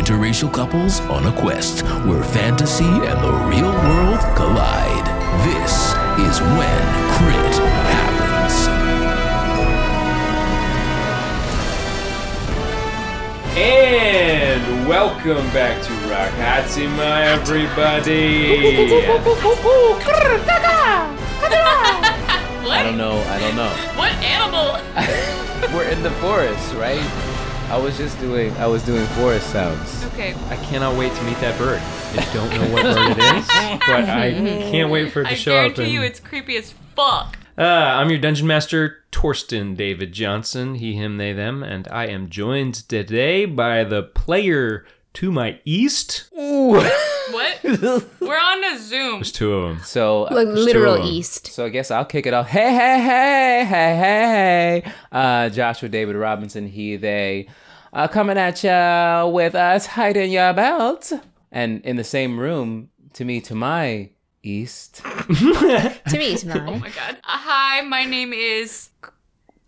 interracial couples on a quest where fantasy and the real world collide. This is when Crit happens. And welcome back to Rock Hatsima, everybody. I don't know. I don't know. What animal? We're in the forest, right? I was just doing. I was doing forest sounds. Okay, I cannot wait to meet that bird. I don't know what bird it is, but I can't wait for it to I show up. guarantee you it's creepy as fuck. Uh, I'm your dungeon master, Torsten David Johnson, he, him, they, them, and I am joined today by the player to my east. What? We're on a Zoom. There's two of them. So, Like literal east. so I guess I'll kick it off. Hey, hey, hey, hey, hey, hey. Uh, Joshua David Robinson, he, they, uh, coming at ya with us, hiding your belt, and in the same room, to me, to my east. To me, to my. Oh my god. Uh, hi, my name is.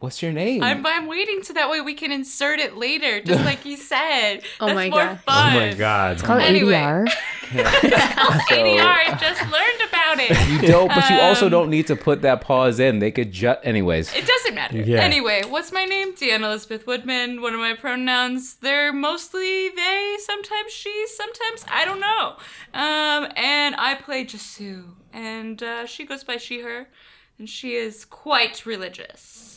What's your name? I'm, I'm waiting so that way we can insert it later, just like you said. Oh That's my more God. Oh my god. Call it Anyway. ADR. ADR, I just learned about it. You don't, but you also Um, don't need to put that pause in. They could just, anyways. It doesn't matter. Yeah. Anyway, what's my name? Deanna Elizabeth Woodman. One of my pronouns, they're mostly they, sometimes she, sometimes I don't know. Um, and I play Jasoo, and uh, she goes by she, her, and she is quite religious.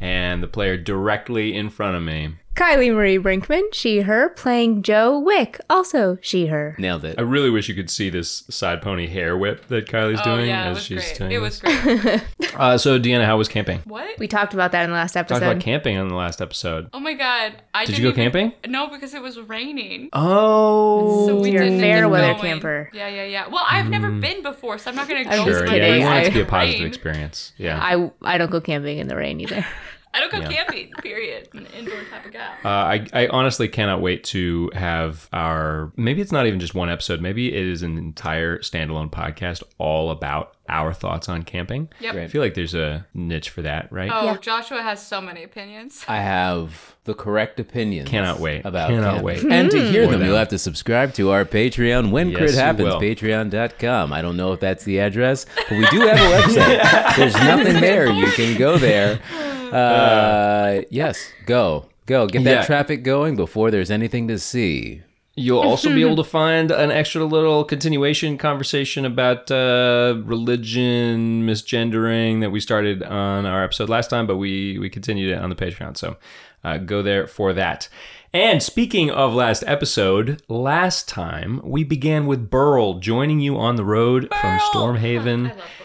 And the player directly in front of me. Kylie Marie Brinkman, she, her, playing Jo Wick, also she, her. Nailed it. I really wish you could see this side pony hair whip that Kylie's oh doing yeah, it as was she's great. doing It was great. Uh, so, Deanna, how was camping? what? We talked about that in the last Talked episode. about camping on the last episode. Oh my god! I Did didn't you go even- camping? No, because it was raining. Oh. So we You're a didn't fair end weather going. camper. Yeah, yeah, yeah. Well, I've never been before, so I'm not gonna go. I'm just Sure, yeah, you want it to be a positive rain. experience. Yeah. I, I don't go camping in the rain either. I don't go Yeah. camping. Period. I'm an indoor type of guy. Uh, I, I honestly cannot wait to have our maybe it's not even just one episode maybe it is an entire standalone podcast all about our thoughts on camping Yep. i feel like there's a niche for that right Oh, Yeah. Joshua has so many opinions. I have the correct opinions. Cannot wait. About Cannot camping. wait. And to hear them, them. you'll have to subscribe to our Patreon when Yes, crit happens. Patreon.com. I don't know if that's the address, but we do have a website. There's nothing there. You can go there. Uh, yes, go. Go. Get that Yeah. traffic going before there's anything to see. You'll also be able to find an extra little continuation conversation about uh, religion misgendering that we started on our episode last time but we we continued it on the patreon so uh, go there for that. And speaking of last episode last time we began with burl joining you on the road from stormhaven. I love Pearl.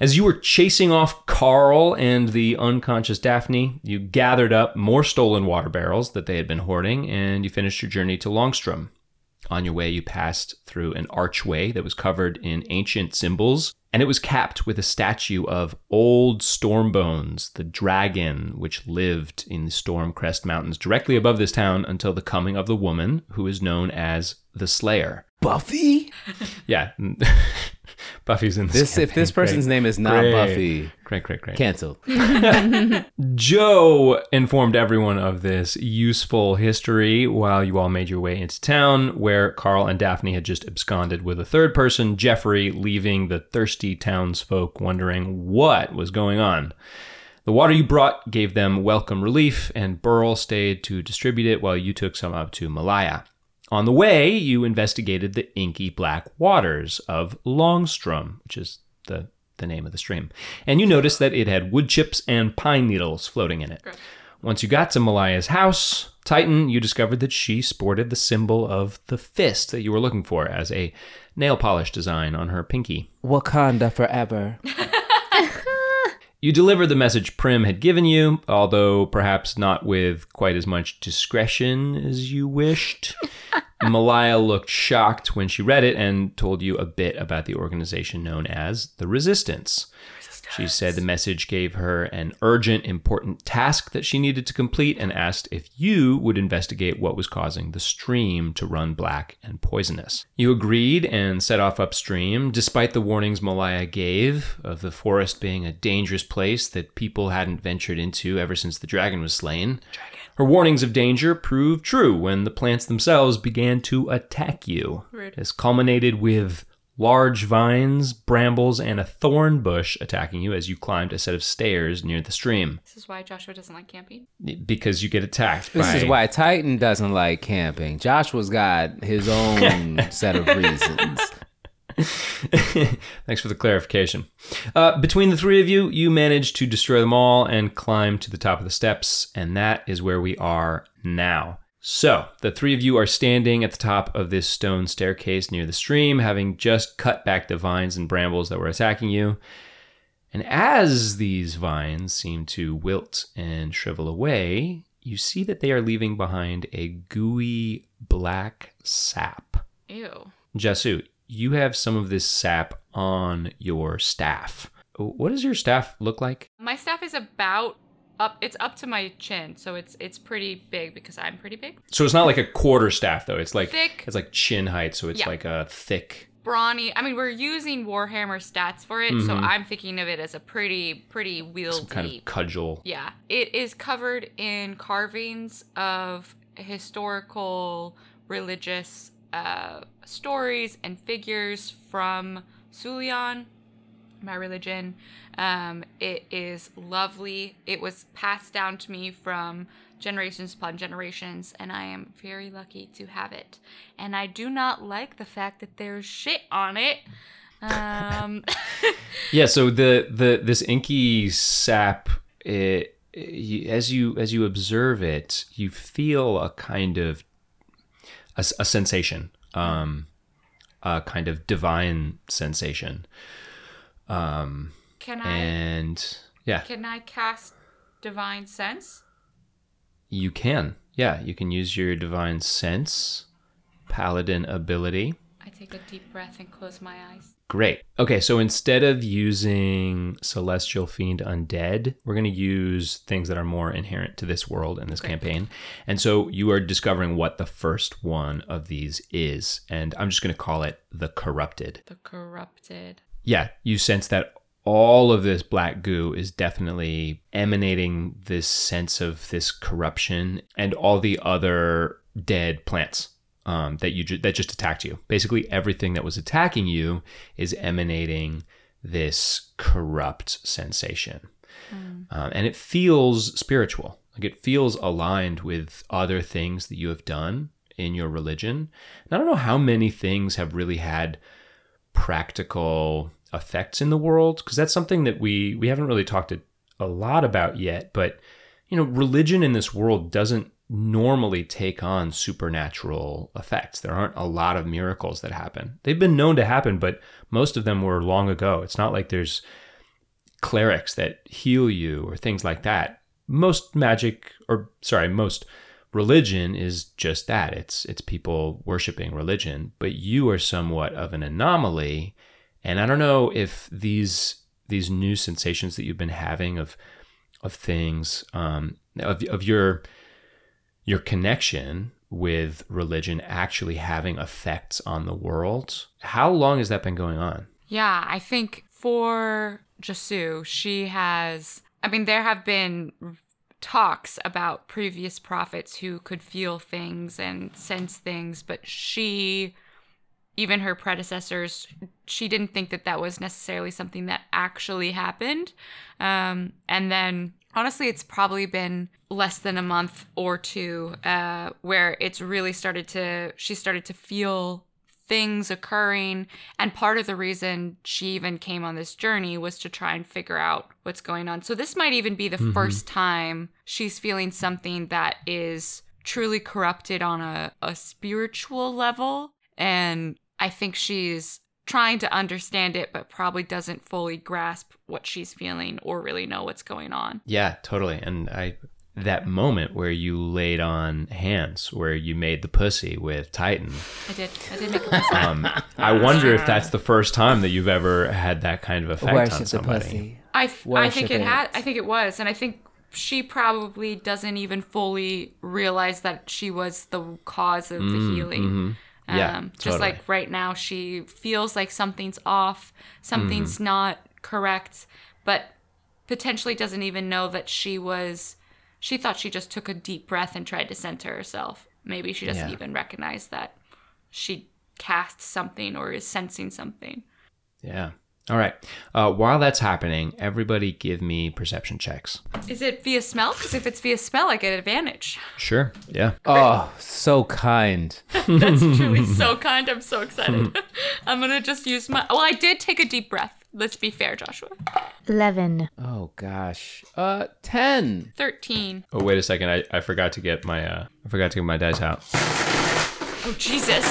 As you were chasing off Carl and the unconscious Daphne, you gathered up more stolen water barrels that they had been hoarding, and you finished your journey to Longstrom. On your way, you passed through an archway that was covered in ancient symbols, and it was capped with a statue of Old Stormbones, the dragon which lived in the Stormcrest Mountains directly above this town until the coming of the woman who is known as the Slayer. Buffy? Yeah, Buffy's in this. This if this person's Great. name is not Great. Buffy, Great, great, great. canceled. Jo informed everyone of this useful history while you all made your way into town, where Carl and Daphne had just absconded with a third person, Jeffrey, leaving the thirsty townsfolk wondering what was going on. The water you brought gave them welcome relief, and Burl stayed to distribute it while you took some up to Malaya. On the way, you investigated the inky black waters of Longstrom, which is the, the name of the stream, and you noticed that it had wood chips and pine needles floating in it. Once you got to Malaya's house, Titan, you discovered that she sported the symbol of the fist that you were looking for as a nail polish design on her pinky. Wakanda forever. You delivered the message Prim had given you, although perhaps not with quite as much discretion as you wished. Malaya looked shocked when she read it and told you a bit about the organization known as the Resistance. She said the message gave her an urgent, important task that she needed to complete and asked if you would investigate what was causing the stream to run black and poisonous. You agreed and set off upstream, despite the warnings Malaya gave of the forest being a dangerous place that people hadn't ventured into ever since the dragon was slain. Her warnings of danger proved true when the plants themselves began to attack you. Rude. This culminated with large vines, brambles, and a thorn bush attacking you as you climbed a set of stairs near the stream. This is why Joshua doesn't like camping. Because you get attacked This by is why Titan doesn't like camping. Joshua's got his own set of reasons. Thanks for the clarification. Uh, between the three of you, you managed to destroy them all and climb to the top of the steps, and that is where we are now. So, the three of you are standing at the top of this stone staircase near the stream, having just cut back the vines and brambles that were attacking you. And as these vines seem to wilt and shrivel away, you see that they are leaving behind a gooey black sap. Ew. Jasoo, you have some of this sap on your staff. What does your staff look like? My staff is about up. It's up to my chin, so it's it's pretty big because I'm pretty big. So it's not like a quarter staff though. It's like Thick. it's like chin height, so it's Yeah. like a thick. Brawny. I mean, we're using Warhammer stats for it, so I'm thinking of it as a pretty pretty wieldy. Some kind of cudgel. Yeah, it is covered in carvings of historical, religious uh, stories and figures from Sulian, my religion. Um, it is lovely. It was passed down to me from generations upon generations, and I am very lucky to have it. And I do not like the fact that there's shit on it. Um, Yeah. So the the this inky sap, it, you- as you as you observe it, you feel a kind of a sensation, um, a kind of divine sensation, um, can I and yeah, can I cast divine sense? You can. Yeah, you can use your divine sense, paladin ability. I take a deep breath and close my eyes. Great. Okay, so instead of using Celestial Fiend Undead, we're going to use things that are more inherent to this world and this campaign. And so you are discovering what the first one of these is. And I'm just going to call it the Corrupted. The corrupted. Yeah, you sense that all of this black goo is definitely emanating this sense of this corruption and all the other dead plants um, that you ju- that just attacked you. Basically, everything that was attacking you is emanating this corrupt sensation, um, and it feels spiritual. Like it feels aligned with other things that you have done in your religion. And I don't know how many things have really had practical effects in the world? Because that's something that we we haven't really talked a, a lot about yet but you know religion in this world doesn't normally take on supernatural effects. There aren't a lot of miracles that happen. They've been known to happen but most of them were long ago. It's not like there's clerics that heal you or things like that. Most magic or sorry most religion is just that it's it's people worshiping religion but you are somewhat of an anomaly and i don't know if these these new sensations that you've been having of of things um of, of your your connection with religion actually having effects on the world how long has that been going on Yeah, I think for Jasoo, she has. I mean, there have been talks about previous prophets who could feel things and sense things, but she, even her predecessors, she didn't think that that was necessarily something that actually happened. Um, and then, honestly, it's probably been less than a month or two uh, where it's really started to. She started to feel things occurring. And part of the reason she even came on this journey was to try and figure out what's going on. So this might even be the mm-hmm. first time she's feeling something that is truly corrupted on a, a spiritual level. And I think she's trying to understand it, but probably doesn't fully grasp what she's feeling or really know what's going on. Yeah, totally. And I that moment where you laid on hands, where you made the pussy with Titan. I did. I did make a mistake. Um, I wonder if that's the first time that you've ever had that kind of effect on somebody. I, th- I Worship think it it. had. I think it was, and I think she probably doesn't even fully realize that she was the cause of the healing. Mm, Yeah, Um, just totally. like right now, she feels like something's off, something's Mm-hmm. not correct, but potentially doesn't even know that she was She thought she just took a deep breath and tried to center herself. Maybe she doesn't Yeah. even recognize that she cast something or is sensing something. Yeah. All right. Uh, while that's happening, everybody give me perception checks. Is it via smell? Because if it's via smell, I get advantage. Sure. Yeah. Oh, so kind. That's truly so kind. I'm so excited. I'm gonna just use my. Well, I did take a deep breath. Let's be fair, Joshua. 11. Oh gosh. Uh, ten. Thirteen. Oh, wait a second. I, I forgot to get my uh, I forgot to get my dice out. Oh Jesus!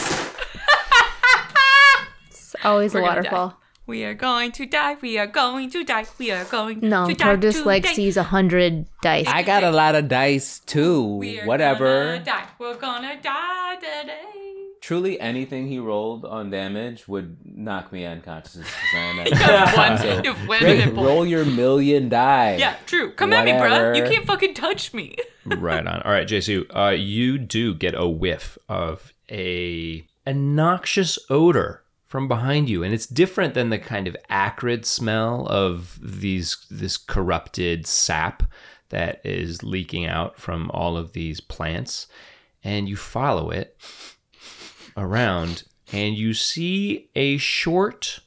It's always We're a waterfall. We are going to die. We are going to die. We are going No, to die. Tor just like sees a hundred dice. I got a lot of dice too. We are Whatever. Gonna die. We're gonna die today. Truly, anything he rolled on damage would knock me unconscious. Is You have one. So, you one Great, roll your million die. Yeah, true. Come at me, bruh. You can't fucking touch me. right on. All right, Jesu, uh, you do get a whiff of a, a noxious odor from behind you, and it's different than the kind of acrid smell of these this corrupted sap that is leaking out from all of these plants. And you follow it around, and you see a short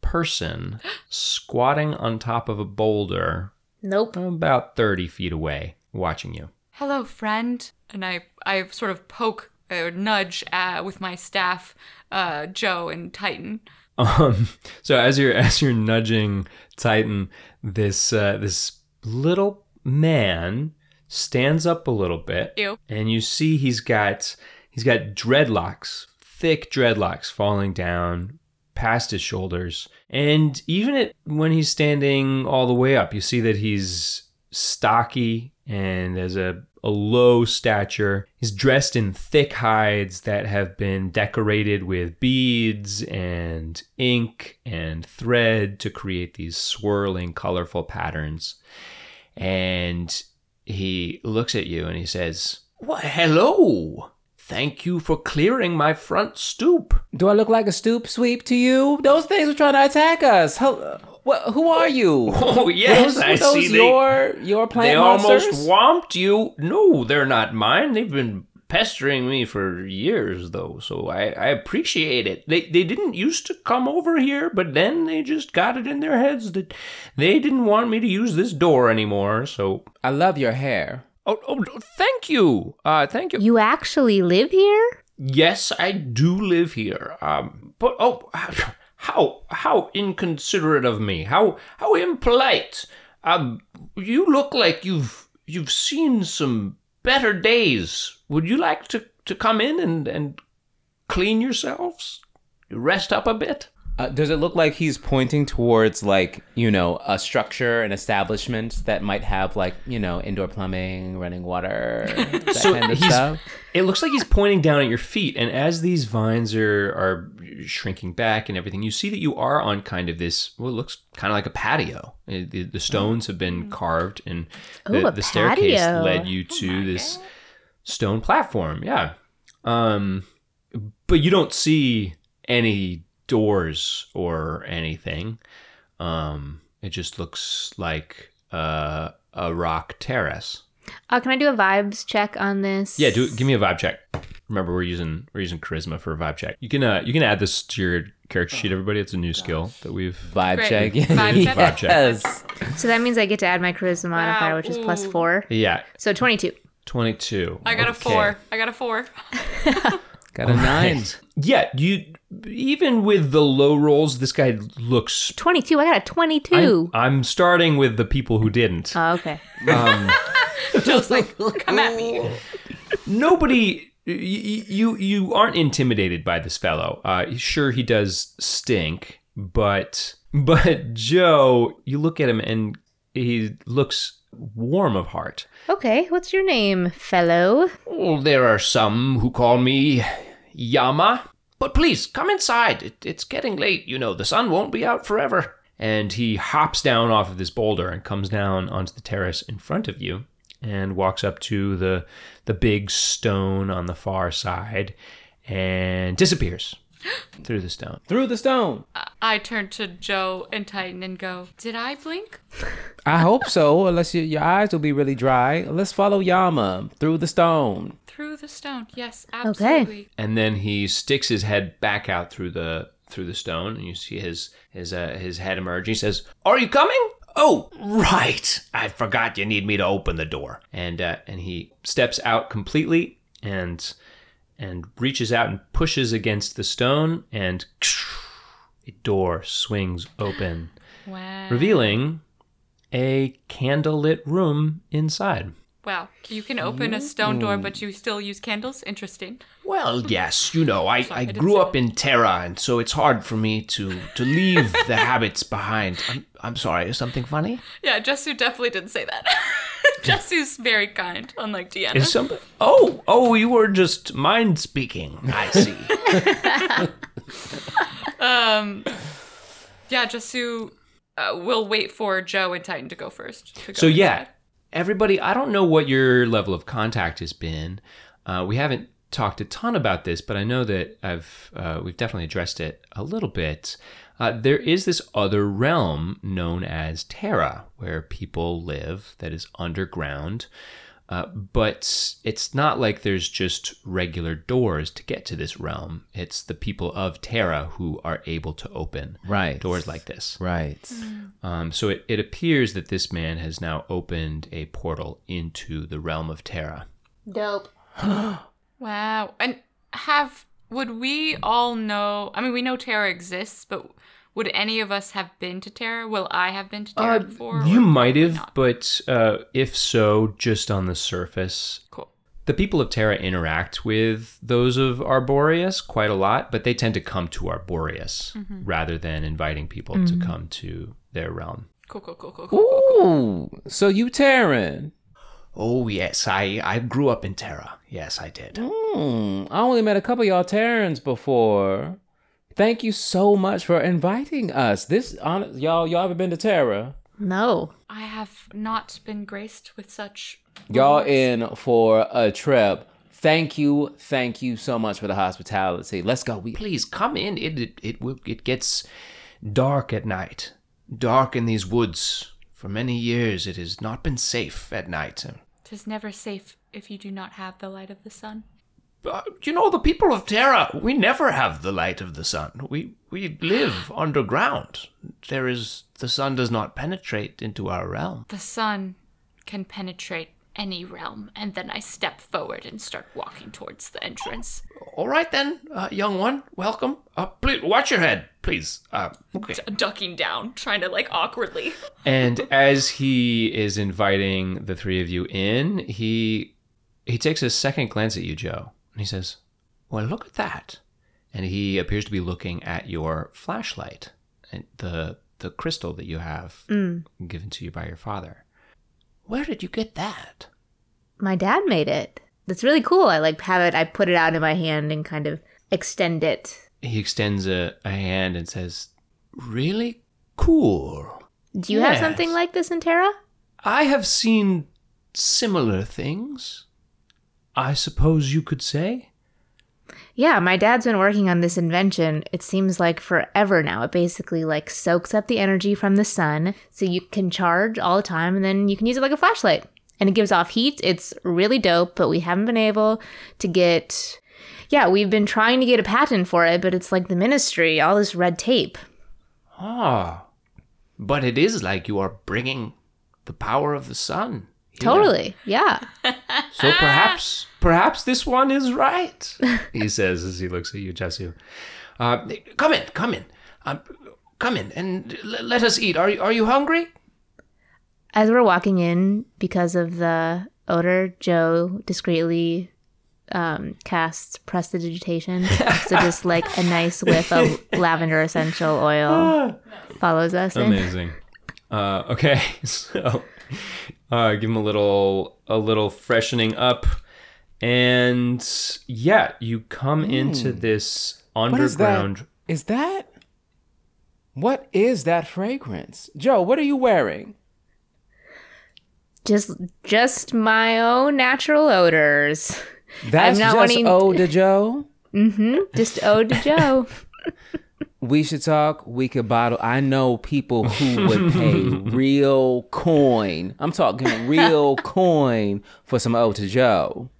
person squatting on top of a boulder Nope. about 30 feet away, watching you. Hello, friend. And I, I sort of poke or nudge uh, with my staff, uh, Jo and Titan. Um, so as you're as you're nudging Titan, this uh, this little man stands up a little bit, Ew. and you see he's got he's got dreadlocks, thick dreadlocks falling down past his shoulders, and even when he's standing all the way up, you see that he's stocky and has a a low stature. He's dressed in thick hides that have been decorated with beads and ink and thread to create these swirling, colorful patterns. And he looks at you and he says, Why, hello! Thank you for clearing my front stoop. Do I look like a stoop sweep to you? Those things were trying to attack us. Who are you? Oh, yes, those, I those see they- your your plant They monsters? almost whomped you. No, they're not mine. They've been pestering me for years, though, so I, I appreciate it. They they didn't used to come over here, but then they just got it in their heads that they didn't want me to use this door anymore. So, I love your hair. Oh, oh thank you, uh, thank you. You actually live here? Yes, I do live here. Um, but oh, how how inconsiderate of me. How how impolite. Um, you look like you've you've seen some better days. Would you like to to come in and and clean yourselves, rest up a bit? Uh, does it look like he's pointing towards like you know a structure, an establishment that might have like you know indoor plumbing, running water, that So kind of he's- stuff? It looks like he's pointing down at your feet, and as these vines are are shrinking back and everything, you see that you are on kind of this. Well, it looks kind of like a patio. Uh, The, the stones have been carved, and the, Ooh, the staircase patio. led you to this stone platform. Yeah, um, but you don't see any doors or anything. Um, it just looks like uh, a rock terrace. Uh, can I do a vibes check on this? Yeah, do give me a vibe check. Remember, we're using we're using charisma for a vibe check. You can uh you can add this to your character sheet, everybody. It's a new skill that we've. Vibe Great. check. Vibe check. Vibe check. Yes. So that means I get to add my charisma modifier, which is four. Yeah, So 22. twenty two. I got a four. I got a four. Got a nine. Yeah, you even with the low rolls, this guy looks. 22. I got a 22. I'm, I'm starting with the people who didn't. oh, okay. Um, Just like, come at me. nobody y- y- you you aren't intimidated by this fellow uh sure he does stink but but joe you look at him and he looks warm of heart Okay. What's your name, fellow? well, there are some who call me yama. But please come inside. It, it's getting late you know the sun won't be out forever. And he hops down off of this boulder and comes down onto the terrace in front of you and walks up to the the big stone on the far side and disappears through the stone. Through the stone. I turn to Jo and Titan and go, Did I blink? I hope so, unless your, your eyes will be really dry. Let's follow Yama through the stone. Through the stone. Yes, absolutely. Okay. And then he sticks his head back out through the through the stone, and you see his his uh, his head emerge. He says, "Are you coming?" Oh, right. I forgot you need me to open the door. And uh, and he steps out completely and and reaches out and pushes against the stone, and a door swings open, Wow. revealing a candlelit room inside. Wow. You can open a stone door, but you still use candles? Interesting. Well, yes, you know, I, I didn't grew up in Terra, and so it's hard for me to, to leave the habits behind. I'm, I'm sorry, is something funny? Yeah, Jesu definitely didn't say that. Jesu's very kind, unlike Deanna. Is somebody? Oh, oh, you were just mind speaking. I see. yeah, Jesu uh, will wait for Jo and Titan to go first. to go So yeah, everybody. I don't know what your level of contact has been. Uh, we haven't talked a ton about this, but I know that I've uh, we've definitely addressed it a little bit. Uh, there is this other realm known as Terra, where people live that is underground. Uh, but it's not like there's just regular doors to get to this realm. It's the people of Terra who are able to open Right. doors like this. Right. Um, so it, it appears that this man has now opened a portal into the realm of Terra. Dope. Wow. And have would we all know? I mean, we know Terra exists, but would any of us have been to Terra? Will I have been to Terra Uh, before? you might have, not? but uh, if so, just on the surface. Cool. The people of Terra interact with those of Arboreus quite a lot, but they tend to come to Arboreus Mm-hmm. rather than inviting people to come to their realm. Cool. Cool. Cool. Cool. Cool. Ooh, so you Terran. Oh, yes, I, I grew up in Terra. Yes, I did. Hmm, I only met a couple of y'all Terrans before. Thank you so much for inviting us. This, hon- y'all, y'all ever been to Terra? No. I have not been graced with such. Y'all rewards. in for a trip. Thank you, thank you so much for the hospitality. Let's go. We Please come in. It, it, it, it gets dark at night. Dark in these woods. For many years, it has not been safe at night. Tis never safe if you do not have the light of the sun. Uh, you know, the people of Terra, we never have the light of the sun. We we live underground. There is the sun does not penetrate into our realm. The sun can penetrate any realm, and then I step forward and start walking towards the entrance. All right then, uh, young one, welcome. Uh, please watch your head, please. Uh, okay. ducking down, trying to like awkwardly. And as he is inviting the three of you in, he he takes a second glance at you, Jo, and he says, "Well, look at that." And he appears to be looking at your flashlight, and the the crystal that you have mm. given to you by your father. Where did you get that? My dad made it. That's really cool. I like have it. I put it out in my hand and kind of extend it. He extends a, a hand and says, Really cool. Do you have something like this in Terra? "I have seen similar things. I suppose you could say." Yeah, my dad's been working on this invention. It seems like forever now. It basically like soaks up the energy from the sun so you can charge all the time and then you can use it like a flashlight. And it gives off heat. It's really dope, but we haven't been able to get Yeah, we've been trying to get a patent for it, but it's like the ministry, all this red tape. Ah, But it is like you are bringing the power of the sun. Totally. Yeah. So perhaps, perhaps this one is right. He says as he looks at you, Jesu. Uh, Come in, come in. Um, come in and l- let us eat. Are you, are you hungry? As we're walking in, because of the odor, Jo discreetly um, casts prestidigitation. so just like a nice whiff of lavender essential oil follows us in. amazing. Uh, okay, so uh, give him a little, a little freshening up, and yeah, you come into this What is that? underground. Is that? What is that fragrance? Jo, what are you wearing? Just just my own natural odors. That's not just wanting- Eau de Joe. Mm-hmm. Just ode to Joe. We should talk. We could bottle. I know people who would pay real coin. I'm talking real coin for some O to Joe.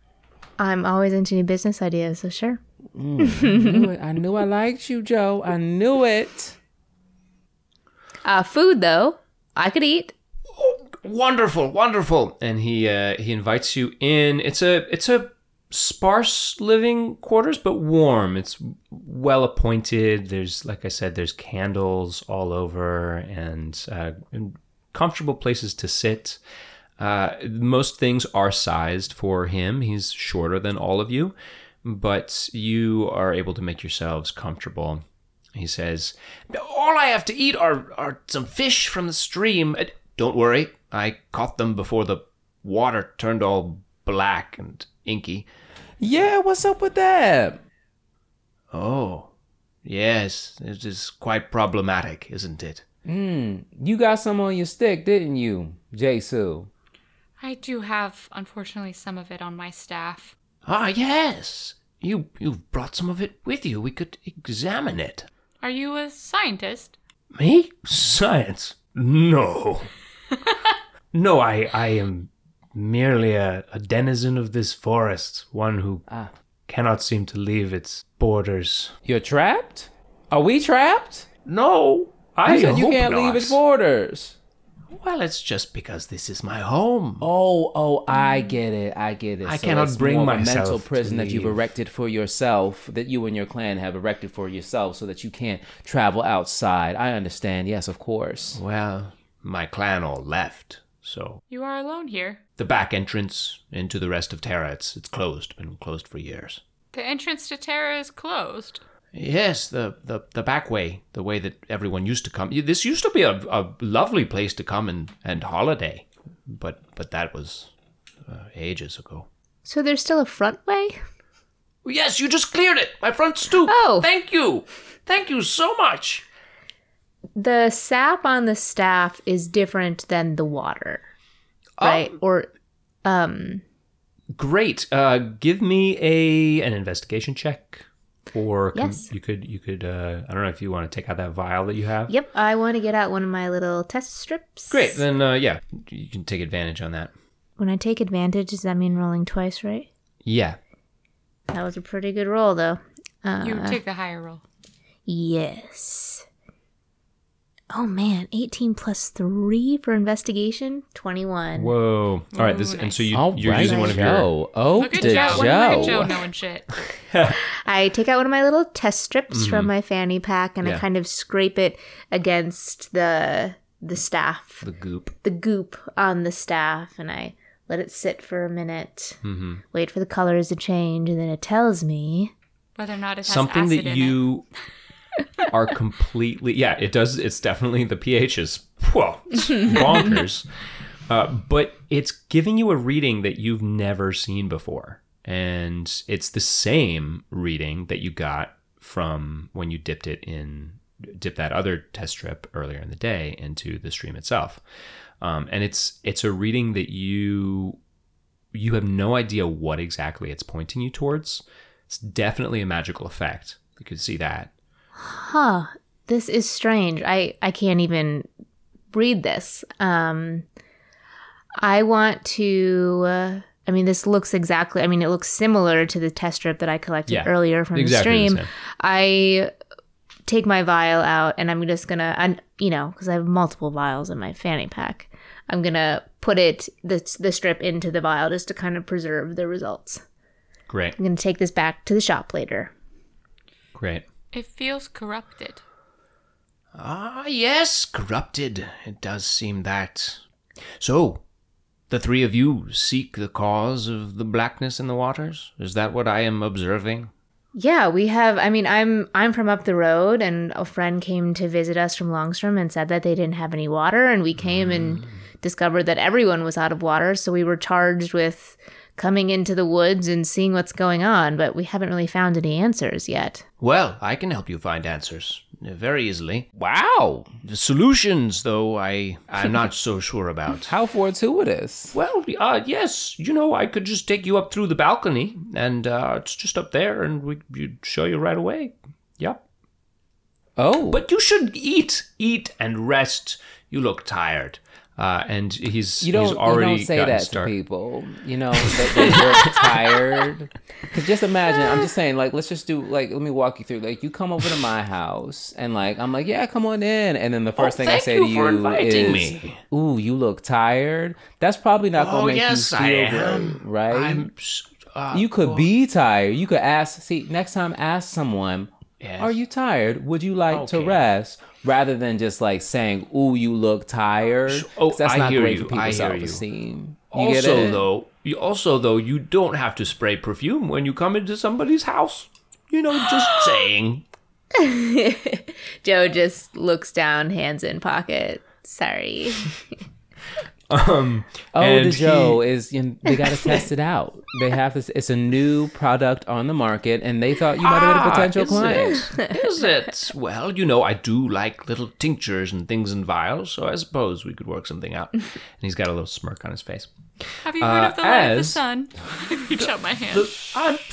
I'm always into new business ideas, so sure. I knew, it. I knew I liked you, Jo. I knew it. Uh, food though, I could eat. wonderful, wonderful. And he uh, he invites you in. It's a it's a sparse living quarters, but warm. It's well appointed. There's like I said, there's candles all over and, uh, and comfortable places to sit. Uh, most things are sized for him. He's shorter than all of you, but you are able to make yourselves comfortable. He says, All I have to eat are, are some fish from the stream. Uh, Don't worry, I caught them before the water turned all black and inky. Yeah, what's up with that? Oh, yes, it is quite problematic, isn't it? Hmm. You got some on your stick, didn't you, Jesu? I do have, unfortunately, some of it on my staff. Ah, yes. You you've brought some of it with you. We could examine it. Are you a scientist? Me? Science? No. no, I I am merely a, a denizen of this forest, one who Ah. cannot seem to leave its borders. You're trapped? Are we trapped? No, I You said you can't not. leave its borders. Well, it's just because this is my home. Oh, oh, I get it. I get it. I So cannot bring more of a myself mental to prison that you've erected for yourself, that you and your clan have erected for yourself, so that you can't travel outside. I understand. Yes, of course. Well, my clan all left, so You are alone here. the back entrance into the rest of Terra, it's it's closed, been closed for years. The entrance to Terra is closed. Yes, the, the, the back way, the way that everyone used to come. This used to be a, a lovely place to come and, and holiday, but but that was uh, ages ago. So there's still a front way? Yes, you just cleared it. My front stoop. Oh. thank you, thank you so much. The sap on the staff is different than the water, right? or um Great. Uh, give me a an investigation check, or com- Yes. you could you could. Uh, I don't know if you want to take out that vial that you have. yep, I want to get out one of my little test strips. Great. Then uh, yeah, you can take advantage on that. When I take advantage, does that mean rolling twice, right? Yeah. That was a pretty good roll though. Uh, You take the higher roll. yes. Oh man, 18 plus 3 for investigation, 21. Whoa. All right. This Ooh, and so you All you're right, using one of your. Joe. Oh, Look at to Joe. Look at Joe Joe. knowing shit. I take out one of my little test strips mm-hmm. from my fanny pack and Yeah. I kind of scrape it against the the staff, The goop. the goop on the staff, and I let it sit for a minute. Mm-hmm. Wait for the colors to change, and then it tells me. Whether or not it has Something acid that in it. you are completely. Yeah, it does. It's definitely the pH is it's bonkers. Uh, but it's giving you a reading that you've never seen before, and it's the same reading that you got from when you dipped it in dip that other test strip earlier in the day into the stream itself. Um, and it's it's a reading that you you have no idea what exactly it's pointing you towards. It's definitely a magical effect. You can see that. Huh, this is strange. I I can't even read this. Um I want to uh, I mean this looks exactly I mean it looks similar to the test strip that I collected Yeah, earlier from exactly the the stream. same. I take my vial out and I'm just to I'm, you know, cuz I have multiple vials in my fanny pack. I'm to put it the the strip into the vial just to kind of preserve the results. Great, I'm to take this back to the shop later. great. It feels corrupted. Ah, yes, corrupted. It does seem that. So, the three of you seek the cause of the blackness in the waters? Is that what I am observing? Yeah, we have. I mean, I'm I'm from up the road, and a friend came to visit us from Longstrom and said that they didn't have any water, and we came and discovered that everyone was out of water. So we were charged with coming into the woods and seeing what's going on, but we haven't really found any answers yet. Well, I can help you find answers. uh, very easily. Wow. The solutions, though, I I'm not so sure about. How fortuitous. Well, uh, yes, you know, I could just take you up through the balcony, and uh, it's just up there, and we would show you right away. Yep. Oh. But you should eat, eat, and rest. You look tired. Uh, and he's you don't, he's already you don't say that started. to people. You know, that they work tired. Cause just imagine, I'm just saying, like, let's just do, like, let me walk you through. Like, you come over to my house, and like, I'm like, yeah, come on in. And then the first thing I Oh, say you to you is, me. "Ooh, you look tired." That's probably not gonna Oh make yes, you I feel am. good, right? I'm. Uh, you could be tired. You could ask. See, next time, ask someone, Yes. "Are you tired? Would you like to rest?" Rather than just like saying, "Ooh, you look tired." Oh, 'Cause that's I not hear great you. for people's I hear you. self-esteem. You get Also, though, you also though you don't have to spray perfume when you come into somebody's house. You know, just saying. Jo just looks down, hands in pocket. Sorry. Um, Oh, and the he- Jo is you know, they got to test it out. They have this. It's a new product on the market, and they thought you might have been a potential is client. It? Is it? Well, you know, I do like little tinctures and things in vials, so I suppose we could work something out. and he's got a little smirk on his face. Have you heard Uh, of the light of the sun? I reach out my hand. I'm.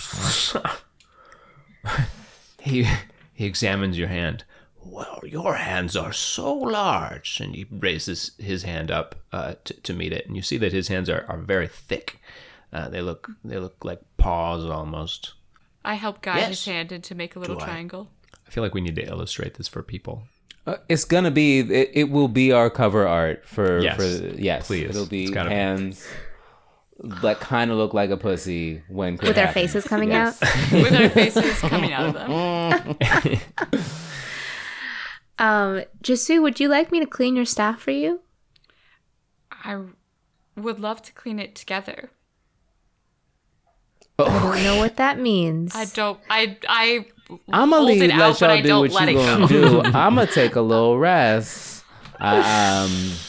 He he examines your hand. Well, your hands are so large, and he raises his hand up uh, to, to meet it, and you see that his hands are, are very thick. Uh, they look they look like paws almost. I help guide Yes. his hand in to make a little Do triangle. I feel like we need to illustrate this for people. Uh, it's gonna be. It, it will be our cover art for. Yes, for yes. please. It'll be It's gotta be. hands that kind of look like a pussy when could With our faces coming Yes. out. With our faces coming out of them. Um, Jasoo, would you like me to clean your staff for you? I would love to clean it together. I don't know what that means. I don't. I. I. I'm gonna leave. Let out, y'all do what you it gonna go. do. I'm gonna take a little rest. Uh, um,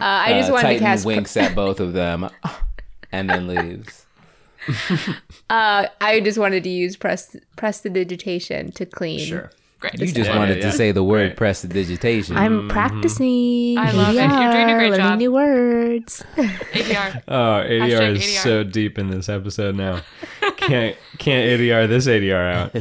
Uh, I just uh, wanted Titan to cast. winks at both of them, and then leaves. Uh, I just wanted to use press prestidigitation to clean. Sure. Great. You just Yeah, wanted yeah, to say the word Right. prestidigitation. I'm practicing. I love it. You're doing a great learning job. new words. ADR. Oh, ADR Hashtag is ADR. so deep in this episode now. Can't can't ADR this ADR out.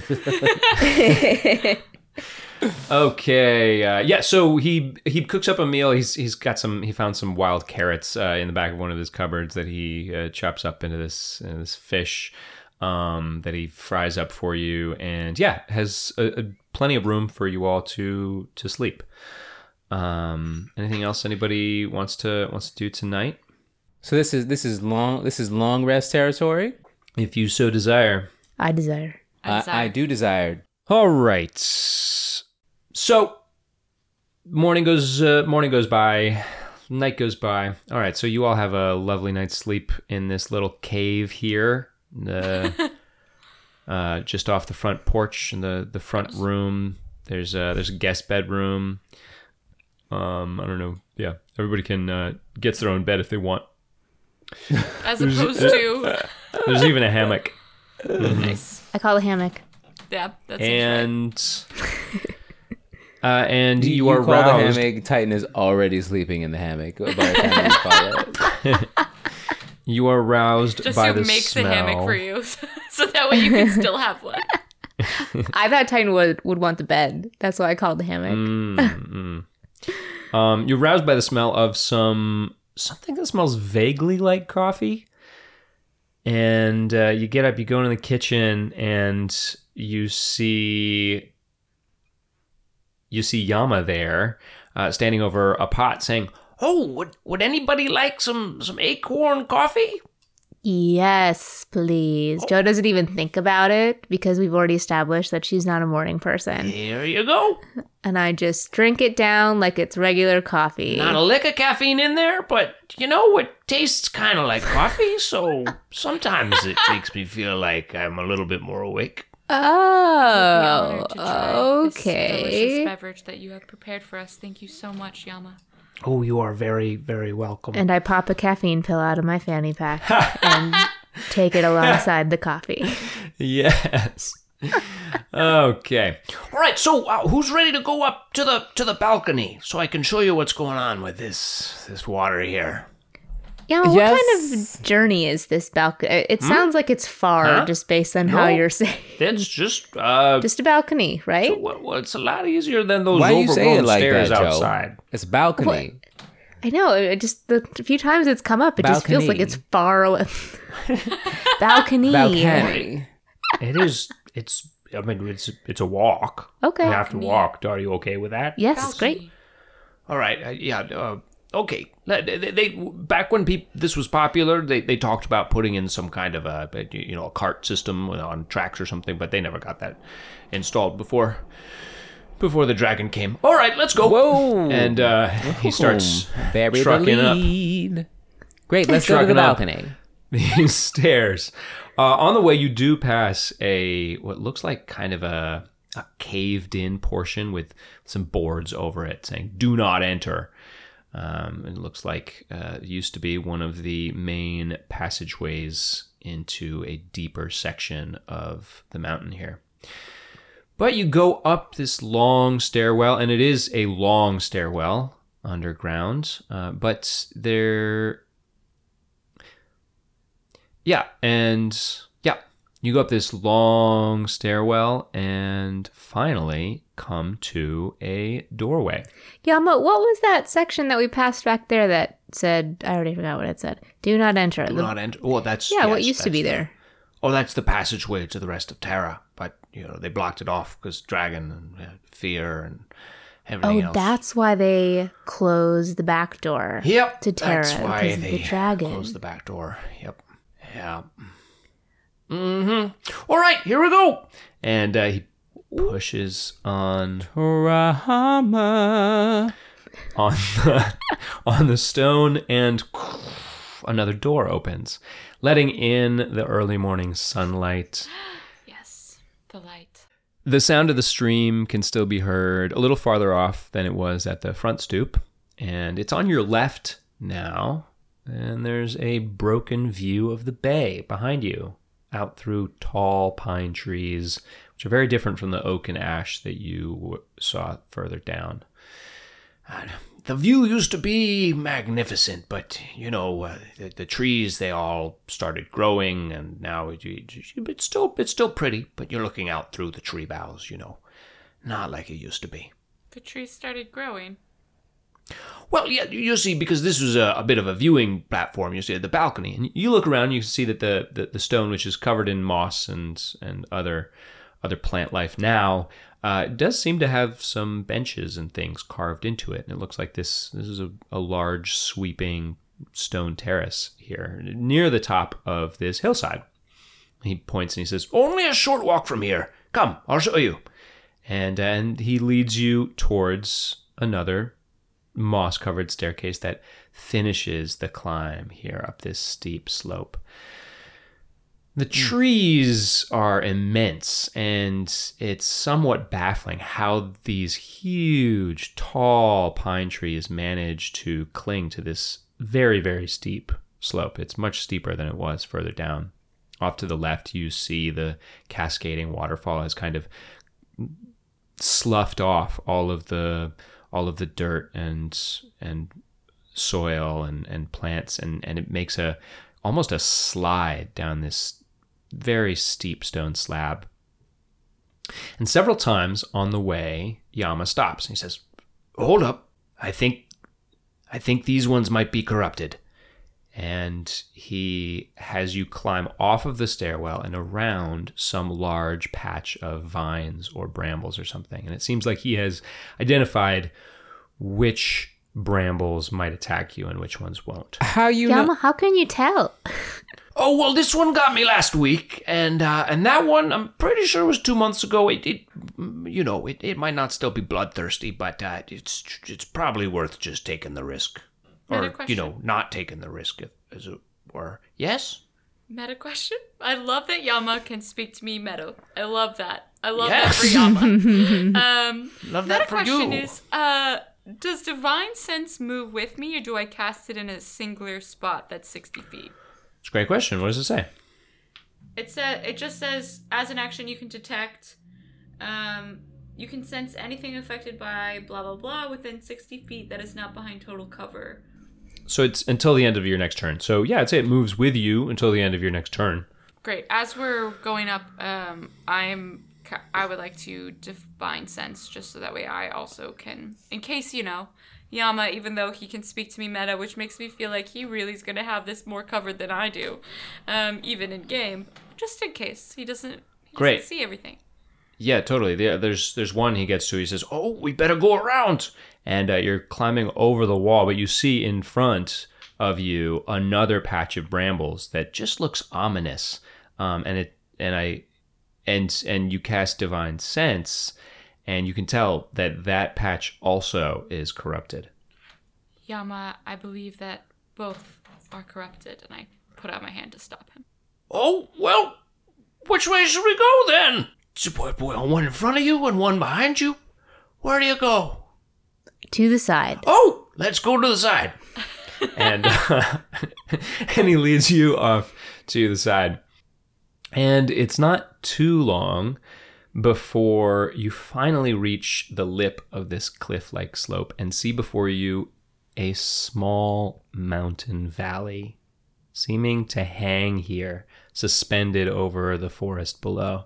okay, uh, yeah. So he he cooks up a meal. He's he's got some. He found some wild carrots uh, in the back of one of his cupboards that he uh, chops up into this into this fish um, that he fries up for you, and yeah, has a, a, plenty of room for you all to to sleep. Um, anything else anybody wants to wants to do tonight? so this is this is long this is long rest territory. If you so desire. I desire. I I, desire. I do desire. All right. So morning goes uh, morning goes by, night goes by. All right. So you all have a lovely night's sleep in this little cave here, uh, uh, just off the front porch in the the front room. There's a there's a guest bedroom. Um, I don't know. Yeah, everybody can uh, gets their own bed if they want. As opposed to. There's even a hammock. nice. I call it a hammock. Yeah, that seems right. and uh, and you, you are call roused. the hammock. Titan is already sleeping in the hammock by the time you call it. You are roused Just by to the make smell. the hammock for you, so that way you can still have one. I thought Titan would, would want the bed. That's why I called the hammock. Mm, mm. Um, you're roused by the smell of some something that smells vaguely like coffee, and uh, you get up. You go into the kitchen, and you see you see Yama there, uh, standing over a pot, saying, Oh, would would anybody like some some acorn coffee? Yes, please. Oh. Jo doesn't even think about it because we've already established that she's not a morning person. Here you go. And I just drink it down like it's regular coffee. Not a lick of caffeine in there, but you know it tastes kind of like coffee, so sometimes it makes me feel like I'm a little bit more awake. Oh, honored to try this delicious okay. beverage that you have prepared for us. Thank you so much, Yama. Oh, you are very very welcome. And I pop a caffeine pill out of my fanny pack and take it alongside the coffee. "Yes." Okay. All right, so uh, who's ready to go up to the to the balcony so I can show you what's going on with this this water here? Yeah, what Yes. kind of journey is this balcony? It sounds like it's far, Huh? just based on how you're saying. It's just uh, Just a balcony, right? well, well, it's a lot easier than those Why you say overgrown like stairs that, Jo? outside. It's balcony. I know. It just the few times it's come up, it just feels like it's far away. balcony. Balcony. It is. It's. I mean, it's it's a walk. Okay. You have to walk. Are you okay with that? Yes, great. All right, uh, yeah, uh, okay. They, they back when peop this was popular, they, they talked about putting in some kind of a you know a cart system on tracks or something, but they never got that installed before before the dragon came. All right, let's go. Whoa. And uh, he starts the trucking up. Great, let's go to the balcony. these stairs. Uh, on the way, you do pass a what looks like kind of a, a caved-in portion with some boards over it saying "Do not enter." Um, it looks like uh, used to be one of the main passageways into a deeper section of the mountain here. But you go up this long stairwell, and it is a long stairwell underground. Uh, but there yeah, and yeah, you go up this long stairwell and finally come to a doorway. Yama, what was that section that we passed back there that said? I already forgot what it said. Do not enter. Do The- not enter. Oh, that's yeah, what used to be the- there? Oh, that's the passageway to the rest of Terra. But you know they blocked it off because dragon and uh, fear and everything Oh, else. that's why they closed the back door. Yep, to Terra, That's why they the dragon. closed the back door. Yep. Yeah. Mm-hmm. All right, here we go. And uh, he pushes on Rama. on the, on the stone and another door opens, letting in the early morning sunlight. Yes, the light. The sound of the stream can still be heard a little farther off than it was at the front stoop, and it's on your left now. And there's a broken view of the bay behind you, out through tall pine trees, which are very different from the oak and ash that you saw further down. The view used to be magnificent, but you know uh, the, the trees they all started growing, and now it, it- it's still it's still pretty. But you're looking out through the tree boughs, you know, not like it used to be. The trees started growing. Well, yeah, you see, because this was a, a bit of a viewing platform. You see at the balcony, and You look around, you can see that the, the, the stone, which is covered in moss and and other other plant life now, uh, does seem to have some benches and things carved into it. And it looks like this this is a, a large sweeping stone terrace here near the top of this hillside. He points and he says, only a short walk from here. Come, I'll show you. and and he leads you towards another moss covered staircase that finishes the climb here up this steep slope. The hmm. trees are immense, and it's somewhat baffling how these huge, tall pine trees manage to cling to this very, very steep slope. It's much steeper than it was further down. Off to the left, you see the cascading waterfall has kind of sloughed off all of the all of the dirt and and soil and and plants and and it makes a almost a slide down this very steep stone slab and several times on the way yama stops and he says Hold up. I think, I think these ones might be corrupted. And he has you climb off of the stairwell and around some large patch of vines or brambles or something. And it seems like he has identified which brambles might attack you and which ones won't. How you Yama, know? how can you tell? Oh well, this one got me last week, and uh, and that one I'm pretty sure was two months ago. It, it you know, it, it might not still be bloodthirsty, but uh, it's it's probably worth just taking the risk, Another or you know, not taking the risk, as it were. Yes. Meta question? I love that Yama can speak to me meta. I love that. I love Yes. that for Yama. um, Love that for question you. is, uh, does Divine Sense move with me, or do I cast it in a singular spot that's 60 feet? It's a great question. What does it say? It says it just says as an action you can detect um you can sense anything affected by blah blah blah within 60 feet that is not behind total cover. So it's until the end of your next turn. So yeah, I'd say it moves with you until the end of your next turn. Great. As we're going up, um, I'm I would like to divine sense just so that way I also can, in case you know, Yama, even though he can speak to me meta, which makes me feel like he really is gonna have this more covered than I do, um, even in game, just in case he doesn't. He doesn't see everything. Yeah, totally. There- There's there's one he gets to. He says, "Oh, we better go around." And uh, you're climbing over the wall, but you see in front of you another patch of brambles that just looks ominous. Um, and it and I and and you cast divine sense, and you can tell that that patch also is corrupted. Yama, I believe that both are corrupted, and I put out my hand to stop him. Oh, well, which way should we go then? What, well, one in front of you and one behind you? Where do you go? To the side. Oh, let's go to the side. and uh, and he leads you off to the side. And it's not too long before you finally reach the lip of this cliff-like slope and see before you a small mountain valley seeming to hang here suspended over the forest below.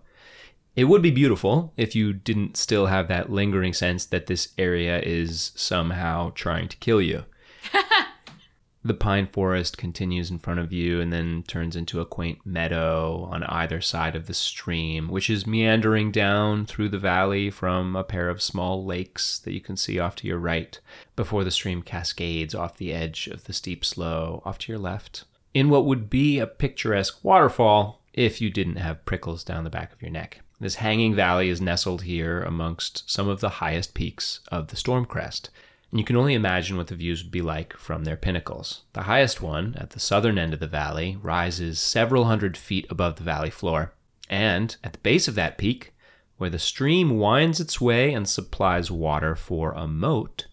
It would be beautiful if you didn't still have that lingering sense that this area is somehow trying to kill you. The pine forest continues in front of you and then turns into a quaint meadow on either side of the stream, which is meandering down through the valley from a pair of small lakes that you can see off to your right, before the stream cascades off the edge of the steep slope off to your left, in what would be a picturesque waterfall if you didn't have prickles down the back of your neck. This hanging valley is nestled here amongst some of the highest peaks of the Stormcrest, and you can only imagine what the views would be like from their pinnacles. The highest one, at the southern end of the valley, rises several hundred feet above the valley floor. And at the base of that peak, where the stream winds its way and supplies water for a moat,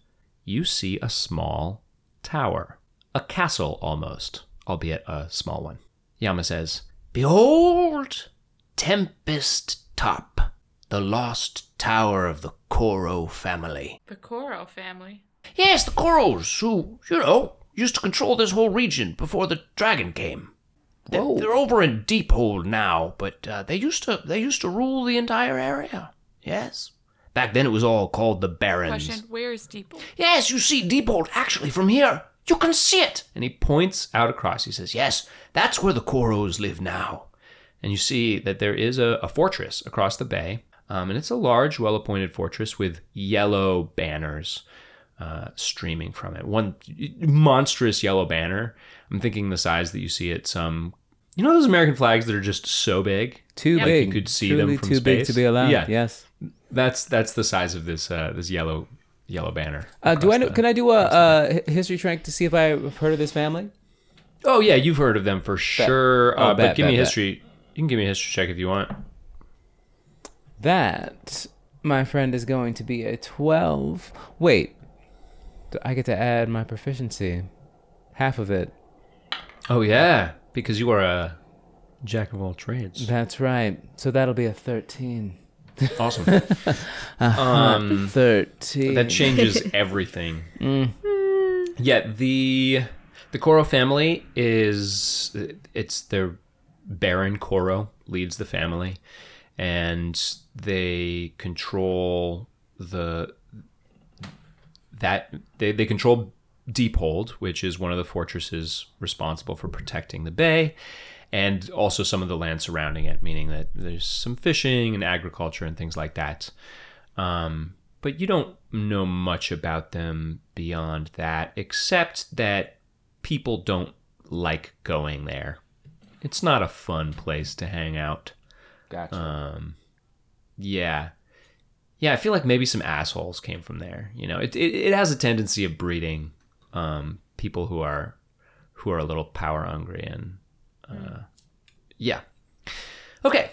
you see a small tower. A castle almost, albeit a small one. Yama says, Behold, Tempest Top, the lost tower of the Koro family. The Koro family. Yes, the Koros, who, you know, used to control this whole region before the dragon came. They're, Whoa. they're over in Deephold now, but uh, they used to they used to rule the entire area. Yes. Back then it was all called the Barrens. Question: Where is Deephold? Yes, you see Deephold actually from here. You can see it. and he points out across. He says, Yes, that's where the Koros live now. And you see that there is a, a fortress across the bay, um, and it's a large, well-appointed fortress with yellow banners uh, streaming from it. One monstrous yellow banner. I'm thinking the size that you see at some, you know, those American flags that are just so big. Too Like big. you could see Truly them from too big to be allowed. Yeah. Yes. That's that's the size of this uh, this yellow yellow banner. Uh, do I know? the- Can I do a, a history check to see if I've heard of this family? Oh yeah, you've heard of them for sure. Oh, uh, bet, but give me bet, a bet. history. You can give me a history check if you want. That, my friend, is going to be a twelve. Wait, do I get to add my proficiency, half of it. Oh yeah, because you are a jack of all trades. That's right. So that'll be a thirteen. Awesome. um, Thirteen. that changes everything. Yeah, the the Koro family is it's their Baron Koro leads the family, and they control the that they they control Deephold, which is one of the fortresses responsible for protecting the bay, and also some of the land surrounding it, meaning that there's some fishing and agriculture and things like that. Um, but you don't know much about them beyond that, except that people don't like going there. It's not a fun place to hang out. Gotcha. Um, yeah, yeah. I feel like maybe some assholes came from there. You know, it it, it has a tendency of breeding um, people who are who are a little power hungry and uh, yeah. Okay.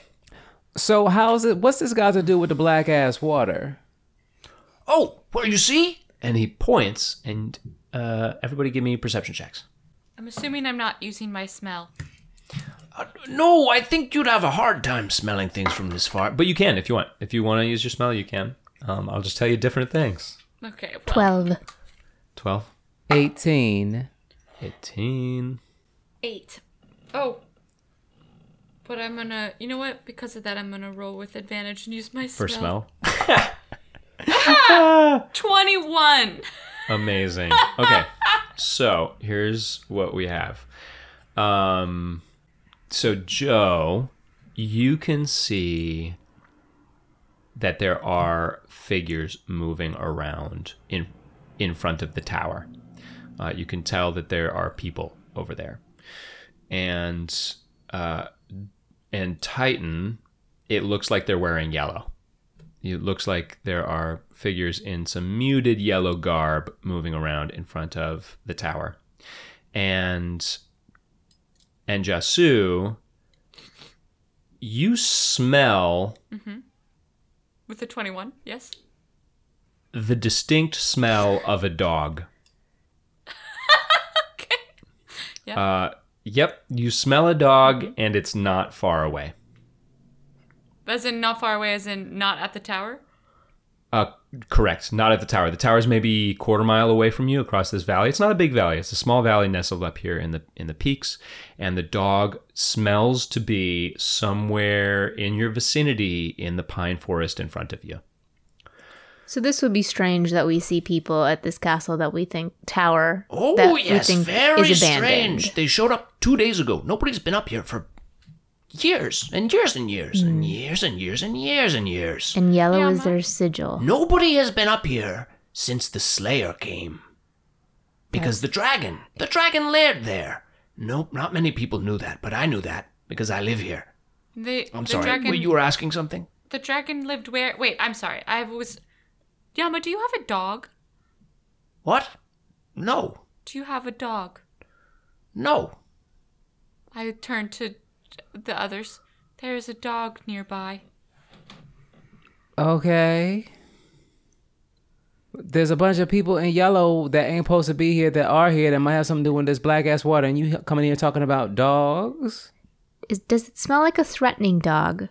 so how's it? What's this got to do with the black ass water? Oh, well, you see? And he points, and uh, everybody give me perception checks. I'm assuming I'm not using my smell. No, I think you'd have a hard time smelling things from this far. But you can if you want. If you want to use your smell, you can. Um, I'll just tell you different things. Okay. Well, 12. 12, 18. 18. eight. Oh. But I'm gonna, you know what? Because of that, I'm gonna roll with advantage and use my For smell. 21. Amazing. Okay. so here's what we have. Um, so Jo, you can see that there are figures moving around in in front of the tower. Uh, you can tell that there are people over there, and uh, and Titan. It looks like they're wearing yellow. It looks like there are figures in some muted yellow garb moving around in front of the tower. And and Jasoo, you smell With the 21, yes? the distinct smell of a dog. Okay. Yeah. Uh, yep, you smell a dog and it's not far away. As in not far away, as in not at the tower? Uh, correct. Not at the tower. The tower is maybe quarter mile away from you across this valley. It's not a big valley. It's a small valley nestled up here in the in the peaks. And the dog smells to be somewhere in your vicinity in the pine forest in front of you. So this would be strange that we see people at this castle that we think tower Oh, that yes, we think very is strange. They showed up two days ago. Nobody's been up here for years and years and years and mm. years and years and years and years. And yellow Yeah, is their sigil. Nobody has been up here since the Slayer came. Because the dragon, the dragon laired there. Nope, not many people knew that, but I knew that because I live here. The, I'm the sorry. Dragon, Wait, you were asking something? The dragon lived where? Wait, I'm sorry. I was. Yama, do you have a dog? What? No, Do you have a dog? no. I turned to the others. There's a dog nearby. Okay. There's a bunch of people in yellow that ain't supposed to be here that are here that might have something to do with this black ass water, and you coming here talking about dogs? Is, does it smell like a threatening dog?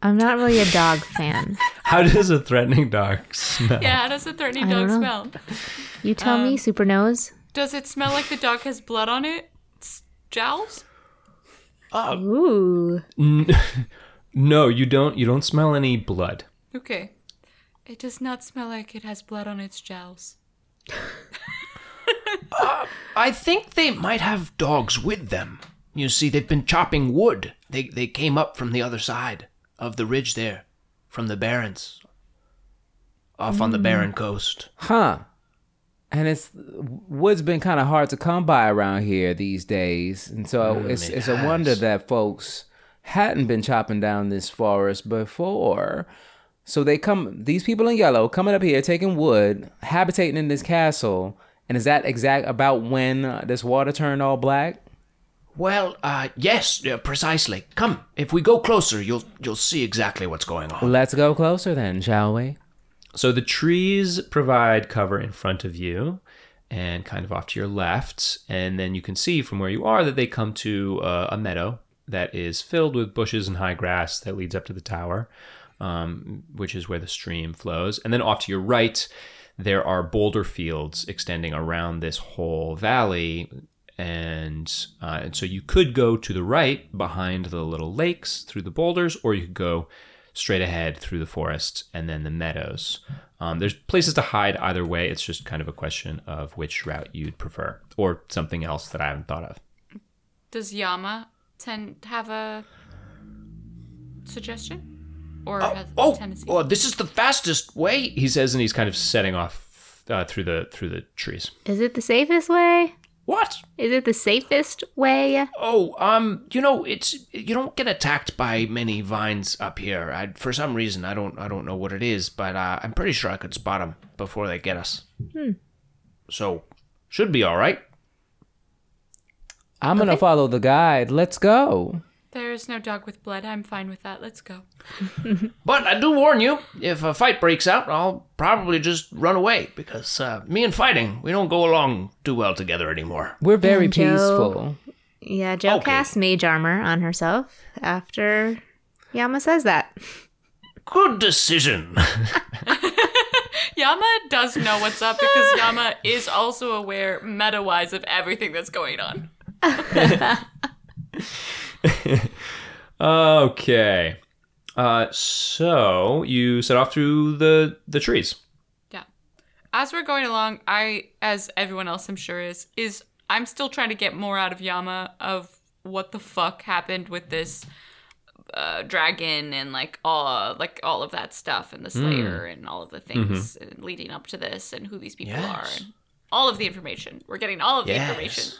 I'm not really a dog fan. How does a threatening dog smell? Yeah, how does a threatening I dog smell? You tell Um, me, Super Nose. Does it smell like the dog has blood on it? It's jowls? Oh. Ooh. No, you don't. You don't smell any blood. Okay. It does not smell like it has blood on its jowls. Uh, I think they might have dogs with them. You see, they've been chopping wood. They they came up from the other side of the ridge there, from the Barrens, off on the hmm. Barren coast. Huh. And it's wood's been kind of hard to come by around here these days, and so it's it it's a wonder that folks hadn't been chopping down this forest before. So they come, these people in yellow coming up here, taking wood, habitating in this castle, and is that exact about when uh, this water turned all black? Well, uh, yes, uh, precisely. Come, if we go closer, you'll you'll see exactly what's going on. Let's go closer then, shall we? So the trees provide cover in front of you and kind of off to your left. And then you can see from where you are that they come to uh, a meadow that is filled with bushes and high grass that leads up to the tower, um, which is where the stream flows. And then off to your right, there are boulder fields extending around this whole valley. And, uh, and so you could go to the right behind the little lakes through the boulders, or you could go straight ahead through the forest and then the meadows. Um, there's places to hide either way. It's just kind of a question of which route you'd prefer, or something else that I haven't thought of. Does Yama tend have a suggestion? Or has a Oh, tendency? oh, this is the fastest way. He says, and he's kind of setting off uh, through the through the trees. Is it the safest way? What? Is it the safest way? Oh, um, you know, it's you don't get attacked by many vines up here. I, for some reason, I don't, I don't know what it is, but uh, I'm pretty sure I could spot them before they get us. So, should be all right. I'm gonna follow the guide. Let's go. There is no dog with blood. I'm fine with that. Let's go. But I do warn you, if a fight breaks out, I'll probably just run away because uh, me and fighting, we don't go along too well together anymore. We're very Jo- peaceful. Yeah, Jo Okay. casts mage armor on herself after Yama says that. Good decision. Yama does know what's up because Yama is also aware, meta wise, of everything that's going on. Okay. Uh, so you set off through the the trees. Yeah. As we're going along, I, as everyone else I'm sure is, is I'm still trying to get more out of Yama of what the fuck happened with this uh, dragon and like all like all of that stuff and the Slayer and all of the things leading up to this and who these people are and all of the information. We're getting all of the information.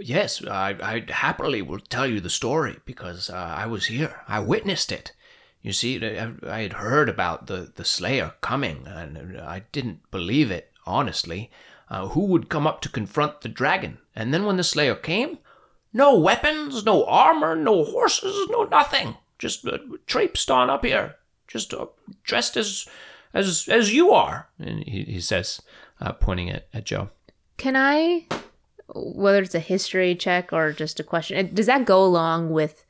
Yes, I, I happily will tell you the story because uh, I was here. I witnessed it. You see, I, had heard about the, the Slayer coming, and I didn't believe it, honestly. Uh, who would come up to confront the dragon? And then when the Slayer came, no weapons, no armor, no horses, no nothing. Just uh, traipsed on up here, just uh, dressed as as as you are. And he, he says, uh, pointing at, at Jo. Can I, whether it's a history check or just a question, does that go along with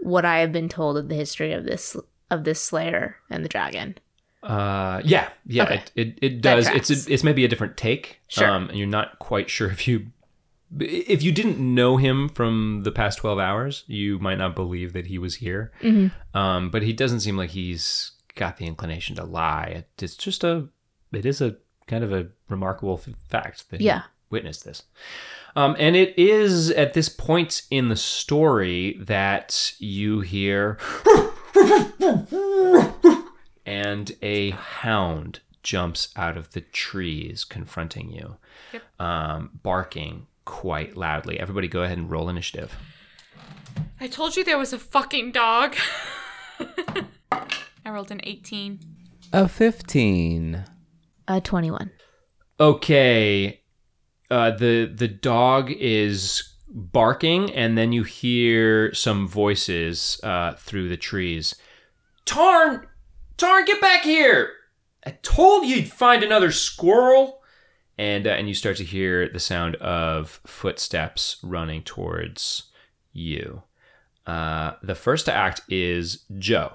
what I have been told of the history of this of this Slayer and the dragon? Uh, yeah, yeah, Okay. it, it, it does. It's a, it's maybe a different take. Sure. Um, and you're not quite sure if you if you didn't know him from the past twelve hours, you might not believe that he was here. Mm-hmm. Um, but he doesn't seem like he's got the inclination to lie. It's just a it is a kind of a remarkable f- fact that Yeah. He witnessed this. Um, and it is at this point in the story that you hear and a hound jumps out of the trees confronting you, Yep. um, barking quite loudly. Everybody go ahead and roll initiative. I told you there was a fucking dog. I rolled an 18. A 15. A twenty one. Okay. Uh, the the dog is barking, and then you hear some voices uh, through the trees. Tarn, Tarn, get back here! I told you you'd find another squirrel. And uh, and you start to hear the sound of footsteps running towards you. Uh, the first to act is Jo.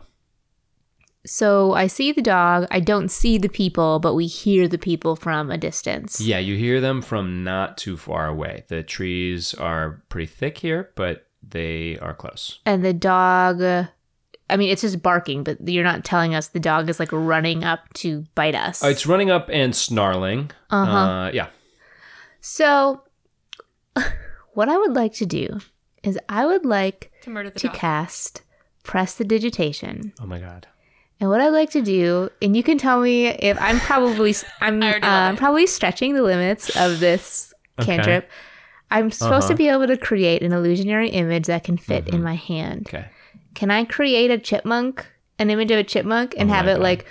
So I see the dog. I don't see the people, but we hear the people from a distance. Yeah, you hear them from not too far away. The trees are pretty thick here, but they are close. And the dog, uh, I mean, it's just barking, but you're not telling us the dog is like running up to bite us. Uh, it's running up and snarling. Uh-huh. Uh, yeah. So, what I would like to do is I would like To murder the to dog. cast prestidigitation. Oh my god. And what I'd like to do, and you can tell me if I'm probably I'm uh, already love I'm it. probably stretching the limits of this Okay. cantrip. I'm supposed to Uh-huh. be able to create an illusionary image that can fit in my hand. Okay. Can I create a chipmunk, an image of a chipmunk, and Oh have it God. like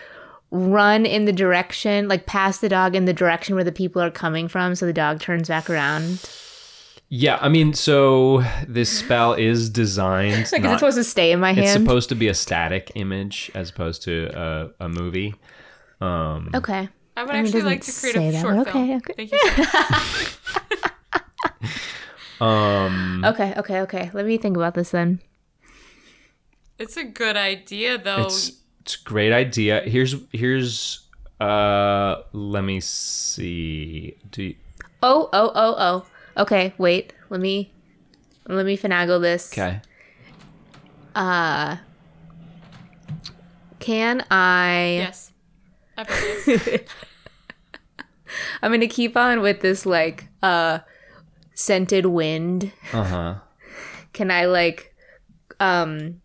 run in the direction, like past the dog in the direction where the people are coming from, so the dog turns back around? Yeah, I mean, so this spell is designed. Like, is it supposed to stay in my hand. it's supposed to be a static image as opposed to a, a movie. Um, okay. I would I mean, actually like to create say a that, short but okay, okay. Thank you. um, Okay, okay, okay. Let me think about this then. It's a good idea, though. it's it's a great idea. Here's here's uh let me see. Do you, Oh, oh, oh, oh. Okay, wait. Let me let me finagle this. okay. Uh can I yes. I bet it is. I'm gonna keep on with this like uh scented wind. Uh-huh. Can I like um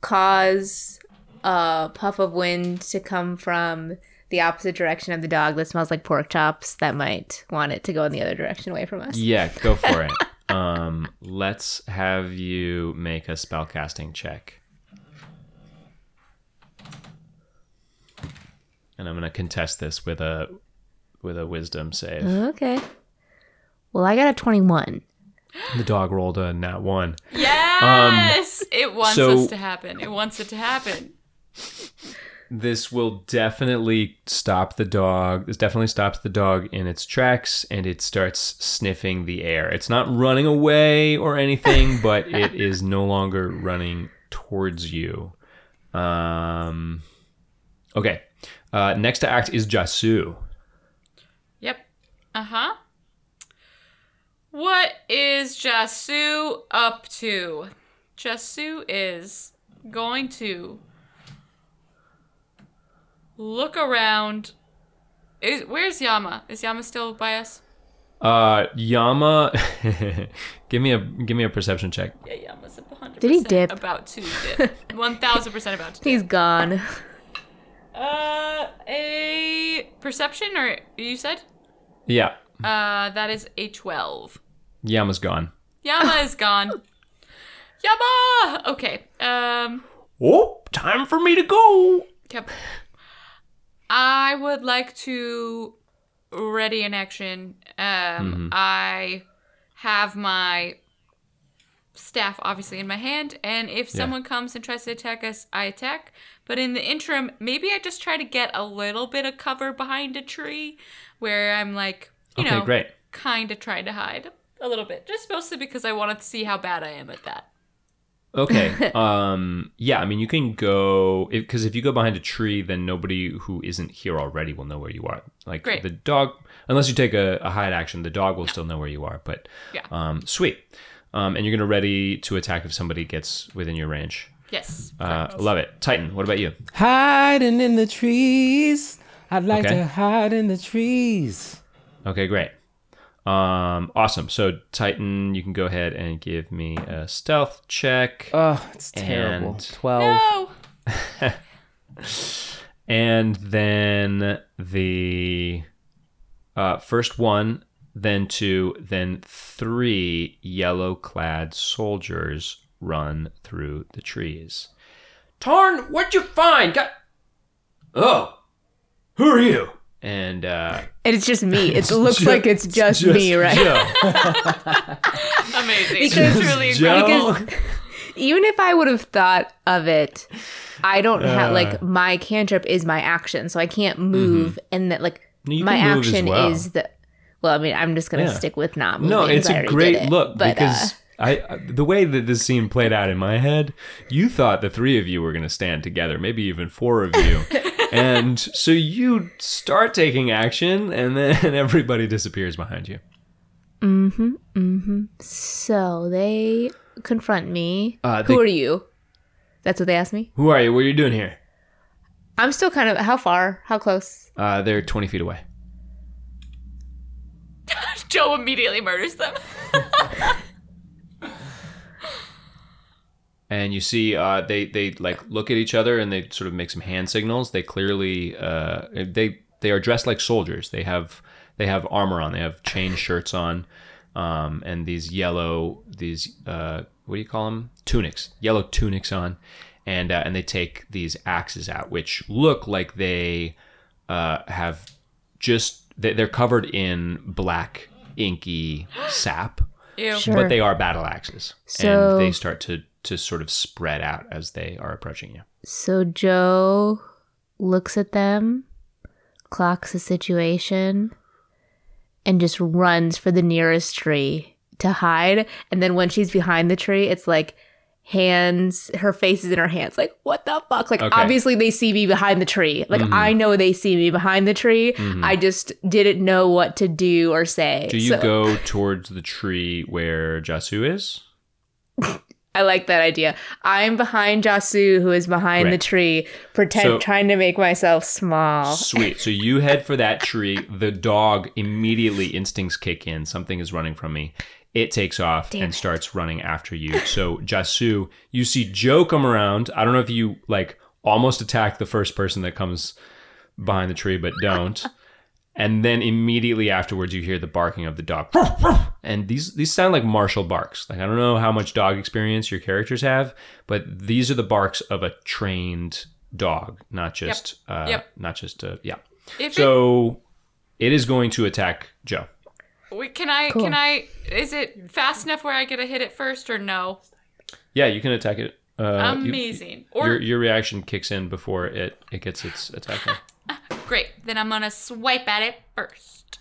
cause a puff of wind to come from the opposite direction of the dog that smells like pork chops that might want it to go in the other direction away from us? Yeah, go for it. um, let's have you make a spellcasting check. And I'm going to contest this with a with a wisdom save. Okay. Well, I got a 21. The dog rolled a nat 1. Yes! it wants so- us to happen. It wants it to happen. This will definitely stop the dog. This definitely stops the dog in its tracks and it starts sniffing the air. It's not running away or anything, but it is no longer running towards you. Um, okay. Uh, next to act is Jasoo. Yep. Uh huh. What is Jasoo up to? Jasoo is going to look around. Is where's Yama? Is Yama still by us? Uh, Yama, give me a give me a perception check. Yeah, Yama's a hundred. Did he dip? About to dip. One thousand percent about to dip. He's gone. Uh, a perception or you said? Yeah, Uh, that is a twelve. Yama's gone. Yama is gone. Yama. Okay. Um. Oh, time for me to go. Yep. I would like to ready in action. Um, I have my staff obviously in my hand, and if someone comes and tries to attack us, I attack. But in the interim, maybe I just try to get a little bit of cover behind a tree, where I'm like, you Okay, know, kind of trying to hide a little bit, just mostly because I wanted to see how bad I am at that. Okay. um. Yeah. I mean, you can go because if you go behind a tree, then nobody who isn't here already will know where you are. Like Great. the dog, unless you take a, a hide action, the dog will still know where you are. But Yeah. Um. Sweet. Um. And you're gonna ready to attack if somebody gets within your range. Yes. Uh. Love it. Titan. What about you? Hiding in the trees. I'd like Okay. to hide in the trees. Okay. Great. Um. Awesome. So Titan, you can go ahead and give me a stealth check. Oh, it's terrible. And- 12. No. and then the uh, first one, then two, then three yellow clad soldiers run through the trees. Tarn, what'd you find? Got. Oh, who are you? And uh, And it's just me. It looks like it's just, me, right? Amazing. Because- Truly Jo. incredible. Because even if I would have thought of it, I don't have Uh. like my cantrip is my action, so I can't move, and that like you my can move as action well. is the. Well, I mean, I'm just gonna Yeah. stick with not moving. no, it's a great it. look but, because uh, I I- the way that this scene played out in my head, you thought the three of you were going to stand together, maybe even four of you. and so you start taking action and then everybody disappears behind you. Mm-hmm. Mm-hmm. So they confront me. Uh, Who are you? That's what they asked me. Who are you? What are you doing here? I'm still kind of how far? How close? Uh, they're 20 feet away. Jo immediately murders them. and you see uh, they they like look at each other and they sort of make some hand signals. They clearly uh, they they are dressed like soldiers. They have they have armor on. They have chain shirts on, um, and these yellow these uh, what do you call them tunics? Yellow tunics on, and uh, and they take these axes out, which look like they uh, have just they- they're covered in black inky sap Ew. Sure. but they are battle axes So- and they start to to sort of spread out as they are approaching you So Jo looks at them, clocks the situation, and just runs for the nearest tree to hide. And then when she's behind the tree, it's like hands, her face is in her hands. Like, what the fuck? Like, Okay. obviously, they see me behind the tree. Like, mm-hmm. I know they see me behind the tree. Mm-hmm. I just didn't know what to do or say. do you So- go towards the tree where jasoo is I like that idea. I'm behind Jasoo, who is behind the tree, pretend So- trying to make myself small. sweet. So you head for that tree. The dog immediately instincts kick in. Something is running from me. It takes off Damn and it. starts running after you. So jasoo you see jo come around. I don't know if you like almost attack the first person that comes behind the tree but don't and then immediately afterwards you hear the barking of the dog and these these sound like martial barks like i don't know how much dog experience your characters have but these are the barks of a trained dog not just uh Yep. not just a, yeah If so it is going to attack jo wait, can I? Cool. Can I? Is it fast enough where I get to hit it first or no? yeah you can attack it Uh, you- Amazing. or your your reaction kicks in before it it gets its attack. In. great. Then I'm gonna swipe at it first.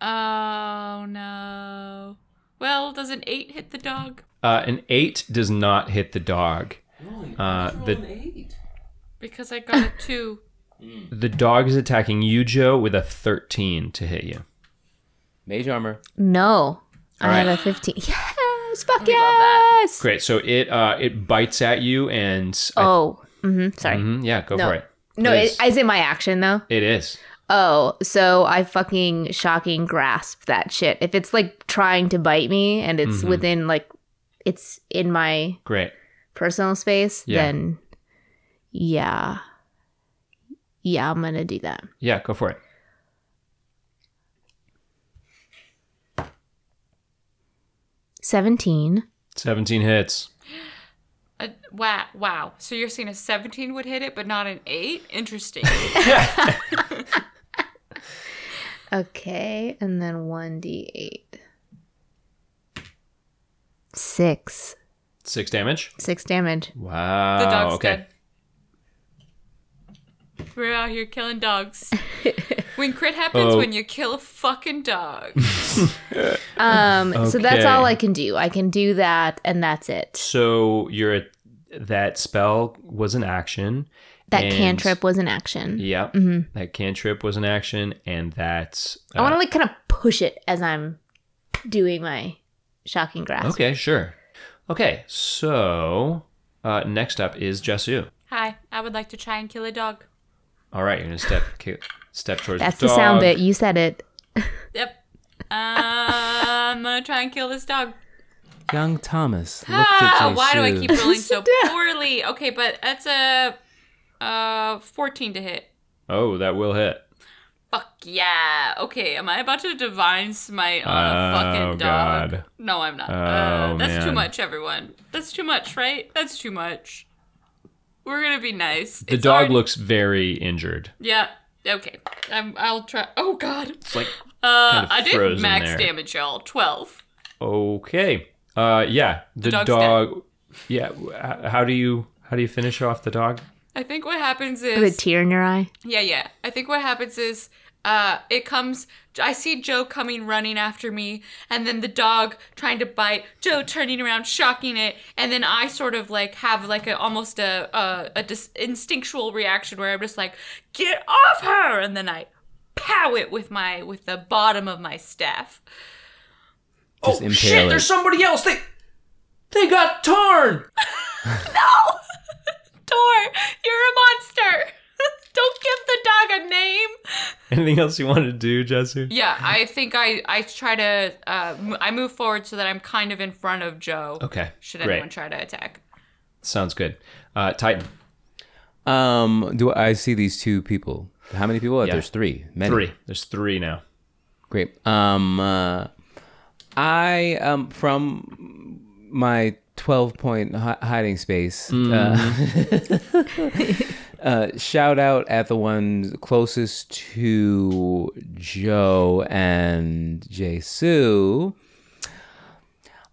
Oh no. Well, does an eight hit the dog? Uh, an eight does not hit the dog. Really? Uh, the Because I got a two. the dog is attacking you, Jo, with a thirteen to hit you. Mage armor. No. I right. have a 15. Yes! Fuck love yes! Great. So it uh it bites at you and I- Oh, hmm sorry. Mhm, yeah, go No. for it. No, Please. it, is it my action though? It is. Oh, so I fucking shocking grasp that shit. If it's like trying to bite me and it's Mm-hmm. within like it's in my Great. personal space, Yeah. then yeah. Yeah, I'm gonna do that. Yeah, go for it. Seventeen. Seventeen hits. A, wow, wow. So you're saying a 17 would hit it, but not an 8? Interesting. Okay, and then one d eight. Six. Six damage. Six damage. Wow. The dog's okay. dead. We're out here killing dogs. when crit happens, Oh. when you kill a fucking dog. Um, so that's all I can do. I can do that, and that's it. So you're that spell was an action. That and- cantrip was an action. Yep. That cantrip was an action, and that's I want to like kind of push it as I'm doing my shocking grasp. okay. Sure. Okay. So uh, next up is Jasoo. Hi, I would like to try and kill a dog. All right, you're gonna step step towards That's the the sound bit. You said it. Yep. Uh, I'm gonna try and kill this dog. Young Thomas. Look Ah, at why do I keep rolling so poorly? Okay, but that's a uh 14 to hit. Oh, that will hit. Fuck yeah. Okay, am I about to divine smite on a Oh, fucking dog? God. No, I'm not. Oh, uh, that's too much, everyone. That's too much, right? That's too much. We're gonna be nice. The It's dog already- looks very injured. Yeah. Okay. I'm, I'll try. Oh God. It's like Uh, Kind of I did max there. damage, y'all. Twelve. okay. Uh, yeah. The, dog's dog. Yeah. How do you how do you finish off the dog? I think what happens is With a tear in your eye. Yeah, yeah. I think what happens is uh it comes I see Jo coming running after me and then the dog trying to bite, Jo turning around shocking it and then I sort of like have like a almost a a, a dis- instinctual reaction where I'm just like get off her and then I pow it with my with the bottom of my staff. Just oh impale shit! it. There's somebody else. They they got torn. No! Tor, you're a monster. Don't give the dog a name. Anything else you want to do, Jasoo? Yeah, I think I I try to uh, m- I move forward so that I'm kind of in front of Jo. Okay. Should great. anyone try to attack? Sounds good. Uh, Titan. Um, do I see these two people? How many people? Yeah. There's three. Many. Three. There's three now. Great. Um, uh, I um from my twelve point hi- hiding space. Uh, uh, shout out at the ones closest to Jo and Jasoo.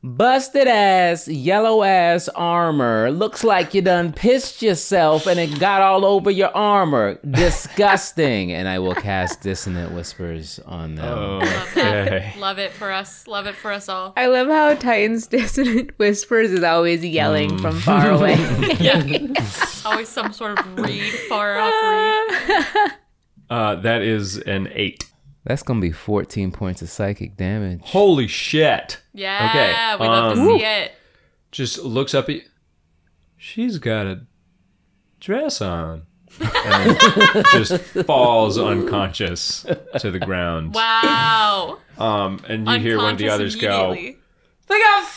Busted ass, yellow ass armor. Looks like you done pissed yourself and it got all over your armor. Disgusting. and I will cast Dissonant Whispers on them. Okay. Love it for us. Love it for us all. I love how Titan's dissonant whispers is always yelling Mm. from far away. Always some sort of read, far off read. Uh, that is an eight. That's gonna be 14 points of psychic damage. Holy shit! Yeah, Okay, we love to um, see it. Just looks up at. you. She's got a dress on. And just falls unconscious to the ground. Wow. Um, and you hear one of the others go, "They got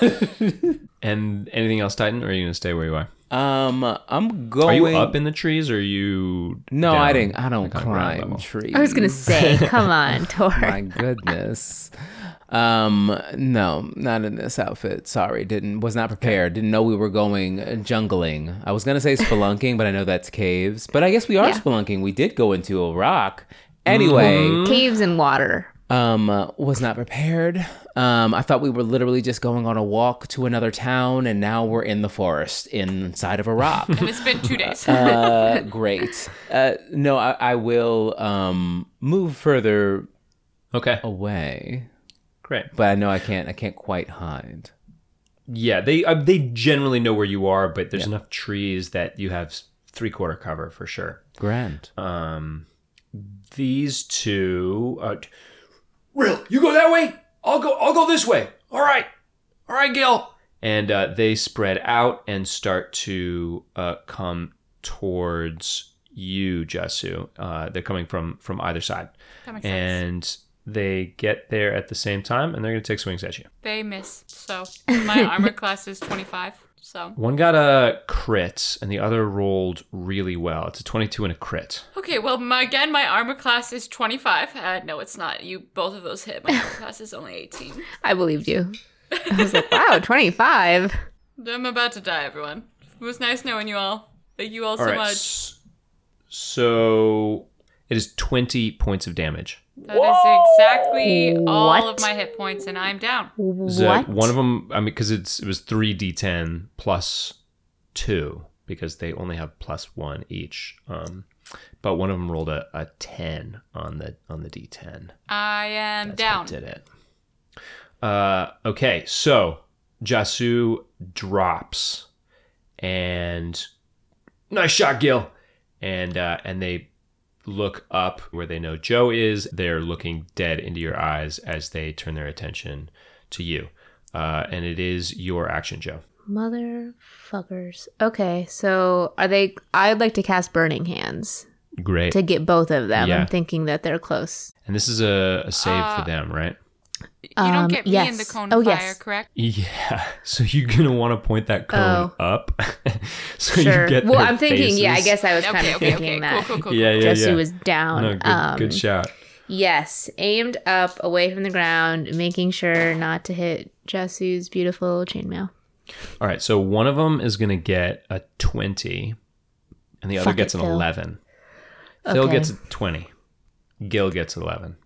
Phil." and anything else, Titan? Or are you gonna stay where you are? Um, I'm going. Are you up in the trees? Or are you? No, down? I didn't. I don't Like on ground climb trees. I was gonna say, come on, Tor. My goodness. Um, no, not in this outfit. Sorry, didn't was not prepared. Didn't know we were going uh, jungling. I was gonna say spelunking, but I know that's caves. But I guess we are Yeah. spelunking. We did go into a rock. Anyway, Mm-hmm. Caves and water. Um, was not prepared. Um, I thought we were literally just going on a walk to another town, and now we're in the forest inside of a rock. And it's been two days. uh, great. Uh, no, I, I will um move further Okay, away, great. but I know I can't. I can't quite hide. Yeah, they uh, they generally know where you are, but there's enough trees that you have three quarter cover for sure. Grand. Um, these two. Uh, Real, you go that way. I'll go. I'll go this way. All right, all right, Gil. And uh, they spread out and start to uh, come towards you, Jasoo. Uh, they're coming from from either side, makes sense. and they get there at the same time, and they're going to take swings at you. They miss. So my armor class is 25. So One got a crit, and the other rolled really well. It's a twenty-two and a crit. okay. Well, my, again, my armor class is 25. Uh, no, it's not. You both of those hit. My armor class is only 18. I believed you. I was like, wow, 25. I'm about to die, everyone. It was nice knowing you all. Thank you all, All so right. much. So it is 20 points of damage. That is exactly all of my hit points, and I'm down. So What? one of them, I mean, because it's it was 3d10 plus two, because they only have plus one each. Um, but one of them rolled a, a 10 on the on the d10. I am That's down. what did it. Uh, okay, so Jasoo drops, and nice shot, Gil. And uh, and they look up where they know Jo is. They're looking dead into your eyes as they turn their attention to you. Uh, and it is your action, Jo. Motherfuckers. Okay, so are they? I'd like to cast Burning Hands Great. to get both of them. Yeah. I'm thinking that they're close. and this is a, a save Uh, for them, right? You don't Um, get me in the yes. cone Oh, of fire, yes. correct? Yeah. So you're gonna want to point that cone up, so Sure. you get. well, their I'm thinking. Yeah, I guess I was kind of okay, thinking okay. that. Cool, cool, cool. Yeah, yeah, Jasoo yeah. was down. No, good, um, good shout. Yes, aimed up, away from the ground, making sure not to hit Jasoo's beautiful chainmail. All right, so one of them is going to get a 20, and the other gets it, an Phil. 11. Phil Okay. gets a 20. Gil gets 11.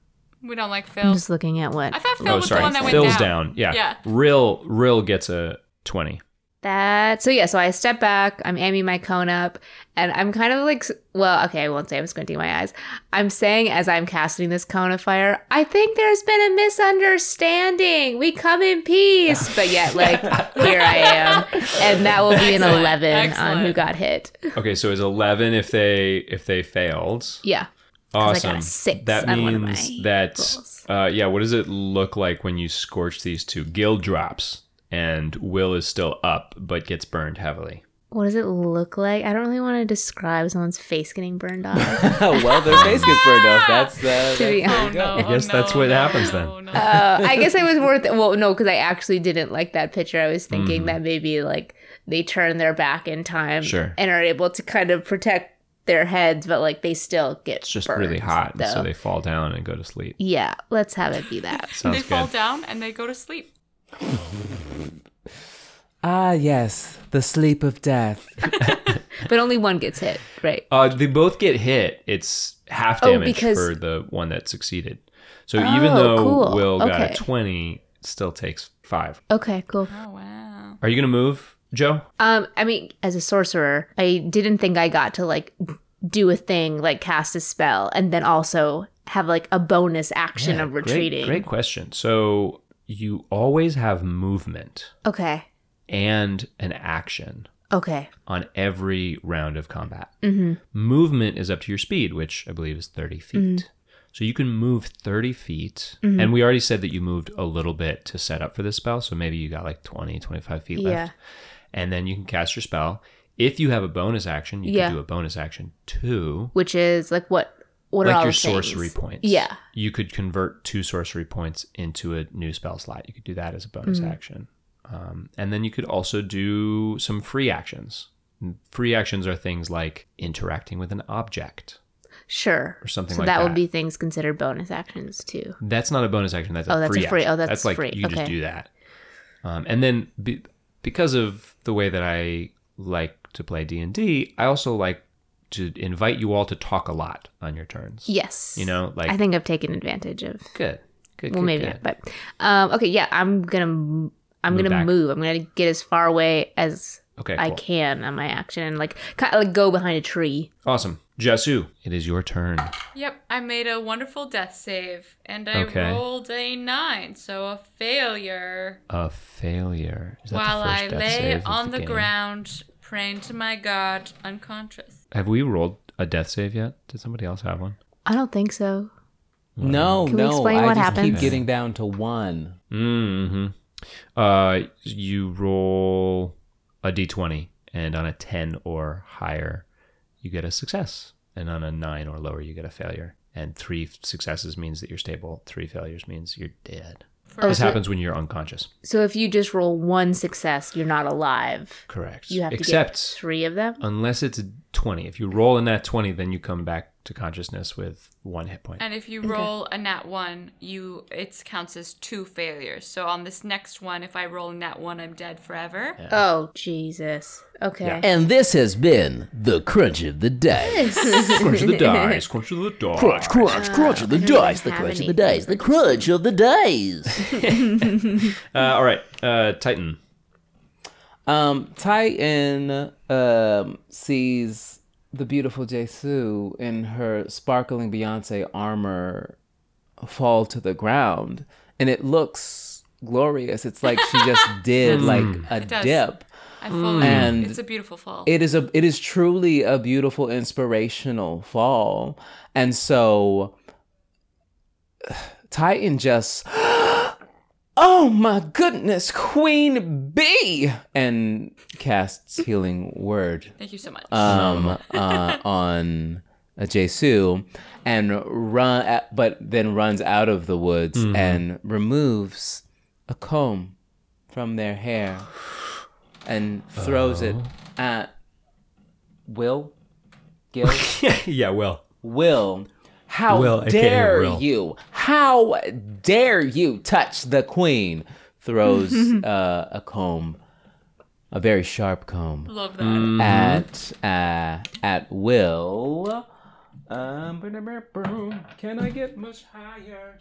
We don't like Phil. I'm Phil. just looking at what I thought Phil oh, was sorry. the one that went Phil's down. down. Yeah. Yeah. Rill, Rill gets a 20. that. So yeah, so I step back. I'm aiming my cone up, and I'm kind of like, well, okay, I won't say I'm squinting my eyes. I'm saying as I'm casting this cone of fire, I think there's been a misunderstanding. We come in peace, but yet like here I am, and that will be an Excellent. eleven on who got hit. Okay, so it's 11 if they if they failed. Yeah. I got a Awesome. six that on one of means that uh, yeah, what does it look like when you scorch these two? Gil drops and Will is still up but gets burned heavily. What does it look like? I don't really want to describe someone's face getting burned off. well, their face gets burned off. That's uh, that's, To be there Oh no! I guess oh, that's what no, happens then. no. uh, I guess I was worth it. Well, no, because I actually didn't like that picture. I was Mm-hmm. thinking that maybe like they turn their back in time Sure. and are able to kind of protect their heads, but like they still get It's just burned, really hot, and so they fall down and go to sleep. yeah, let's have it be that. Sounds they good. fall down and they go to sleep. Ah, yes, the sleep of death. but only one gets hit, right? Uh, they both get hit. It's half Oh, damage because- for the one that succeeded. So Oh, even though cool. Will got Okay. a 20, still takes five. Okay, cool. Oh wow! Are you going to move, Jo? Um, I mean, as a sorcerer, I didn't think I got to like do a thing like cast a spell and then also have like a bonus action Yeah, of retreating. Great, question. So you always have movement Okay. and an action Okay. on every round of combat. Mm-hmm. Movement is up to your speed, which I believe is 30 feet. Mm-hmm. So you can move 30 feet. And we already said that you moved a little bit to set up for this spell. So maybe you got like 20, 25 feet Yeah. left. And then you can cast your spell. If you have a bonus action, you Yeah. can do a bonus action too. Which is like what? What are like all your the things? sorcery points. Yeah. You could convert two sorcery points into a new spell slot. You could do that as a bonus Mm-hmm. action. Um, and then you could also do some free actions. Free actions are things like interacting with an object. Sure. Or something so like that, that. would be things considered bonus actions too. That's not a bonus action. That's a free. Oh, that's free a free- action. oh, that's like free. you just do that. Um, and then be, because of the way that I like to play D and D, I also like to invite you all to talk a lot on your turns. Yes. You know, like I think I've taken advantage of. good. Good, well, good, maybe good. not. But um, okay, yeah, I'm gonna I'm Move gonna back. move. I'm gonna get as far away as Okay, I cool. can on my action and like kind of like go behind a tree. Awesome. Jasoo, it is your turn. Yep, I made a wonderful death save, and I Okay. rolled a nine, so a failure. A failure. Is that the While first I death lay save of on the, game? ground, praying to my God, unconscious. Have we rolled a death save yet? Did somebody else have one? I don't think so. No, Can we no. explain I what just happens? keep getting down to one. Mm-hmm. Uh, you roll a d20, and on a 10 or higher, you get a success. And on a 9 or lower, you get a failure. And three successes means that you're stable. Three failures means you're dead. For This so- happens when you're unconscious. So if you just roll one success, you're not alive. Correct. You have to Except get three of them. unless it's a 20. If you roll in that 20, then you come back to consciousness with one hit point. And if you roll a nat one, you it counts as two failures. So on this next one, if I roll a nat one, I'm dead forever. Oh Jesus. Okay. Yeah. And this has been the crunch of the dice. crunch of the dice. Crunch of the dice. crunch, crunch, crunch of the dice. The have crunch of the dice. The crunch of the dice. Uh, all right. Uh, Titan. Um, Titan um, sees the beautiful Jasoo in her sparkling Beyonce armor fall to the ground, and it looks glorious. It's like she just did mm. like a dip. I follow mm. And. It's a beautiful fall. It is a it is truly a beautiful inspirational fall. And so Titan just Oh my goodness, Queen Bee! And casts healing word. Thank you so much. um uh, on uh, Jasoo and run at, but then runs out of the woods and removes a comb from their hair and throws it at Will? Gil? Yeah, Will. Will how Will, dare Will. you how dare you touch the queen throws uh, a comb a very sharp comb Love that. at uh, at Will. Um, can I get much higher?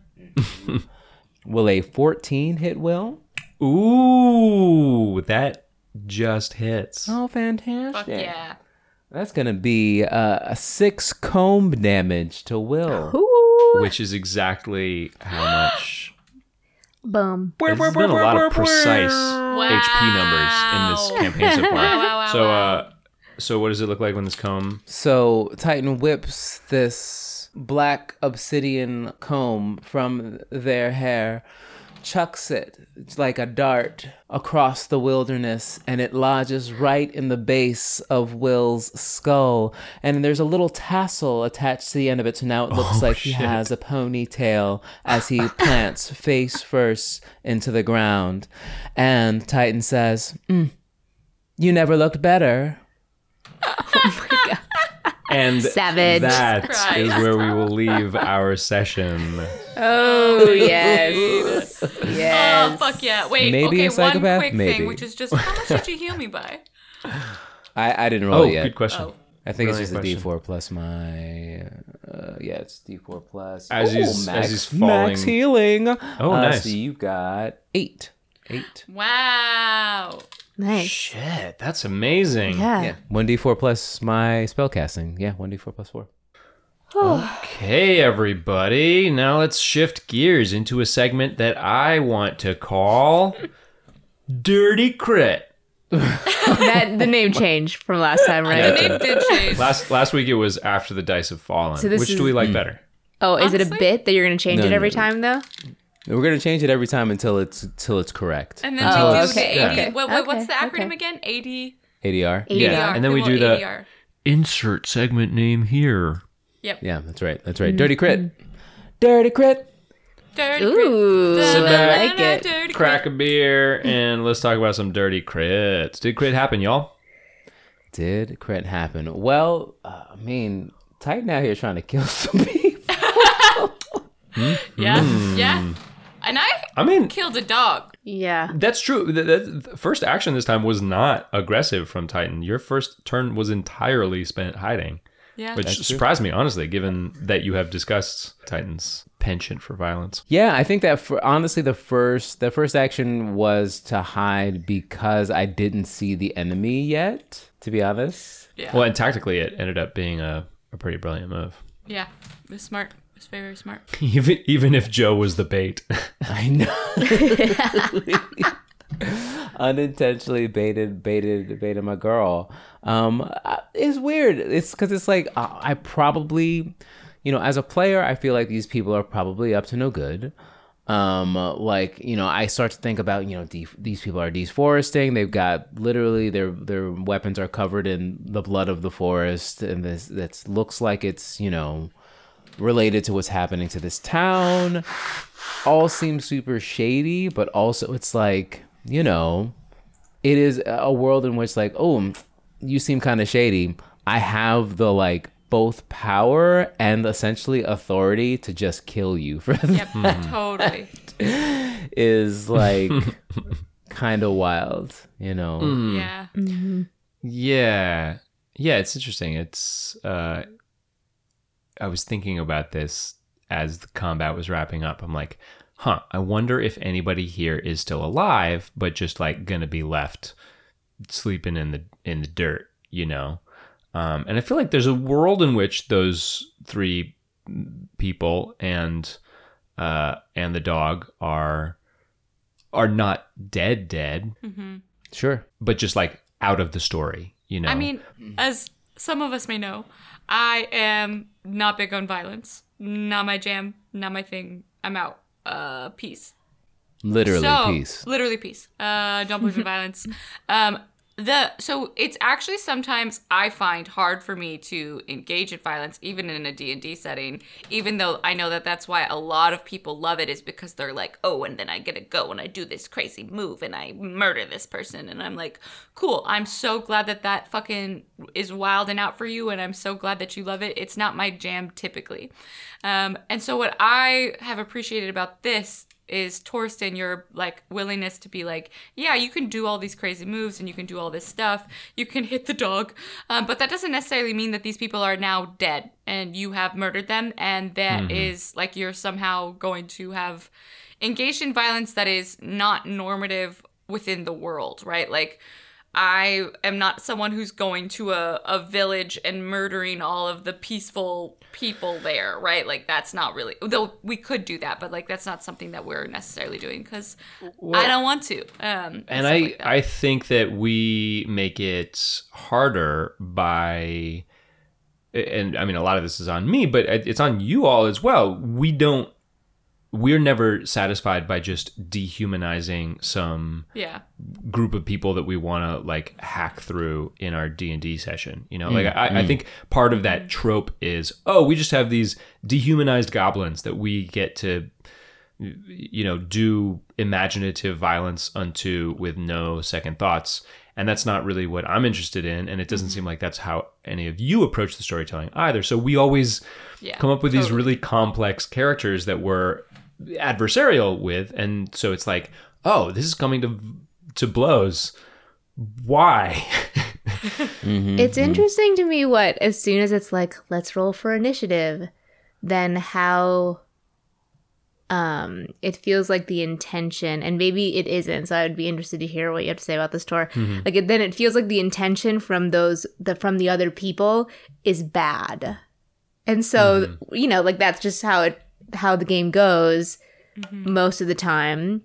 Will a 14 hit Will? Ooh, that just hits. Oh, Fuck fantastic! yeah. That's gonna be uh, a six comb damage to Will. Ooh. Which is exactly how much. Boom. There's been a lot of precise HP numbers in this campaign so far. Wow, wow, wow, so, uh, so what does it look like when this comb? So Titan whips this black obsidian comb from their hair, chucks it like a dart across the wilderness, and it lodges right in the base of Will's skull. And there's a little tassel attached to the end of it, so now it looks like he has a ponytail as he plants face first into the ground. And Titan says, "Mm, "You never looked better." And Savage. that Christ. is where we will leave our session. Oh yes. Oh, fuck yeah. Wait, Maybe okay, a psychopath? one quick Maybe. thing, which is just how much did you heal me by? I, I didn't roll Oh, it yet. good question. Oh. I think it's just a question. D4 plus my. Uh, yeah, it's D4 plus. As Ooh, he's- as max, he's falling- Max healing. Oh, Uh, nice. So you've got eight. Eight. Wow. Nice. Shit, that's amazing. Yeah. Yeah. 1D4 plus my spellcasting. Yeah, 1D4 plus 4. Okay, everybody. Now let's shift gears into a segment that I want to call Dirty Crit. That the name changed from last time, right? The name did change. Last last week it was after the dice have fallen. So Which is- do we like hmm. better? Oh, is it a bit that you're gonna change No, it every no. time though? We're gonna change it every time until it's until it's correct. And then Oh, we do okay, the AD. okay, What, what, what's the acronym okay. again? AD. ADR. Yeah, and then we do the- ADR. Insert segment name here. Yep. Yeah, that's right. That's right. Dirty crit. Dirty crit. Dirty Ooh, crit. Sit back, I like it. Dirty Crack a beer and let's talk about some dirty crits. Did crit happen, y'all? Did crit happen? Well, uh, I mean, Titan out here trying to kill some people. Yeah. Hmm. Yeah. And I I mean, killed a dog. Yeah. that's true. The, the- the first action this time was not aggressive from Titan. Your first turn was entirely spent hiding. Yeah. Which That's true. surprised me, honestly, given that you have discussed Titan's penchant for violence. Yeah, I think that for honestly the first the first action was to hide because I didn't see the enemy yet, to be honest. yeah. Well, and tactically, it ended up being a, a pretty brilliant move. yeah. It was smart. It was very, very smart. Even even if Jo was the bait. I know. Unintentionally baited, baited, baited my girl. Um, it's weird. It's because it's like uh, I probably, you know, as a player, I feel like these people are probably up to no good. Um, like you know, I start to think about you know de- these people are deforesting. They've got literally their their weapons are covered in the blood of the forest, and this that looks like it's you know related to what's happening to this town all seems super shady, but also it's like, you know, it is a world in which like, oh, you seem kind of shady. I have the like both power and essentially authority to just kill you for Yep. totally. is like kind of wild, you know. Mm. Hmm. Yeah. Mm-hmm. Yeah. Yeah, it's interesting. It's uh I was thinking about this as the combat was wrapping up. I'm like, "Huh, I wonder if anybody here is still alive but just like going to be left sleeping in the in the dirt, you know?" Um and I feel like there's a world in which those three people and uh and the dog are are not dead dead, Sure. but just like out of the story, you know. I mean, as some of us may know, I am not big on violence. Not my jam. Not my thing. I'm out. Uh, peace. Literally so, peace. Literally peace. Uh, don't believe in violence. Um, the so it's actually sometimes I find hard for me to engage in violence, even in a D and D setting. Even though I know that that's why a lot of people love it, is because they're like, oh, and then I get to go and I do this crazy move and I murder this person, and I'm like, cool. I'm so glad that that fucking is wild and out for you, and I'm so glad that you love it. It's not my jam typically, um, and so what I have appreciated about this is Torsten your like willingness to be like, yeah, you can do all these crazy moves and you can do all this stuff. You can hit the dog, um, but that doesn't necessarily mean that these people are now dead and you have murdered them, and that is like you're somehow going to have engaged in violence that is not normative within the world, right? Like. I am not someone who's going to a, a village and murdering all of the peaceful people there, right? Like that's not really though we could do that, but like that's not something that we're necessarily doing because I don't want to. Um, and I like. I think that we make it harder by and I mean a lot of this is on me, but it's on you all as well. We don't we're never satisfied by just dehumanizing some yeah, group of people that we want to like hack through in our d&d session you know? Like mm, I, I mm. think part of that trope is oh we just have these dehumanized goblins that we get to you know do imaginative violence unto with no second thoughts. And that's not really what i'm interested in. And it doesn't mm-hmm. seem like that's how any of you approach the storytelling either. So we always yeah. come up with these really complex characters that we're adversarial with and so it's like oh this is coming to to blows. Why? Mm-hmm. It's interesting to me what, as soon as it's like, let's roll for initiative, then how um it feels like the intention and maybe it isn't so i would be interested to hear what you have to say about this Tor. Mm-hmm. Like it, then it feels like the intention from those the from the other people is bad. And so mm-hmm. you know like that's just how it how the game goes mm-hmm. most of the time.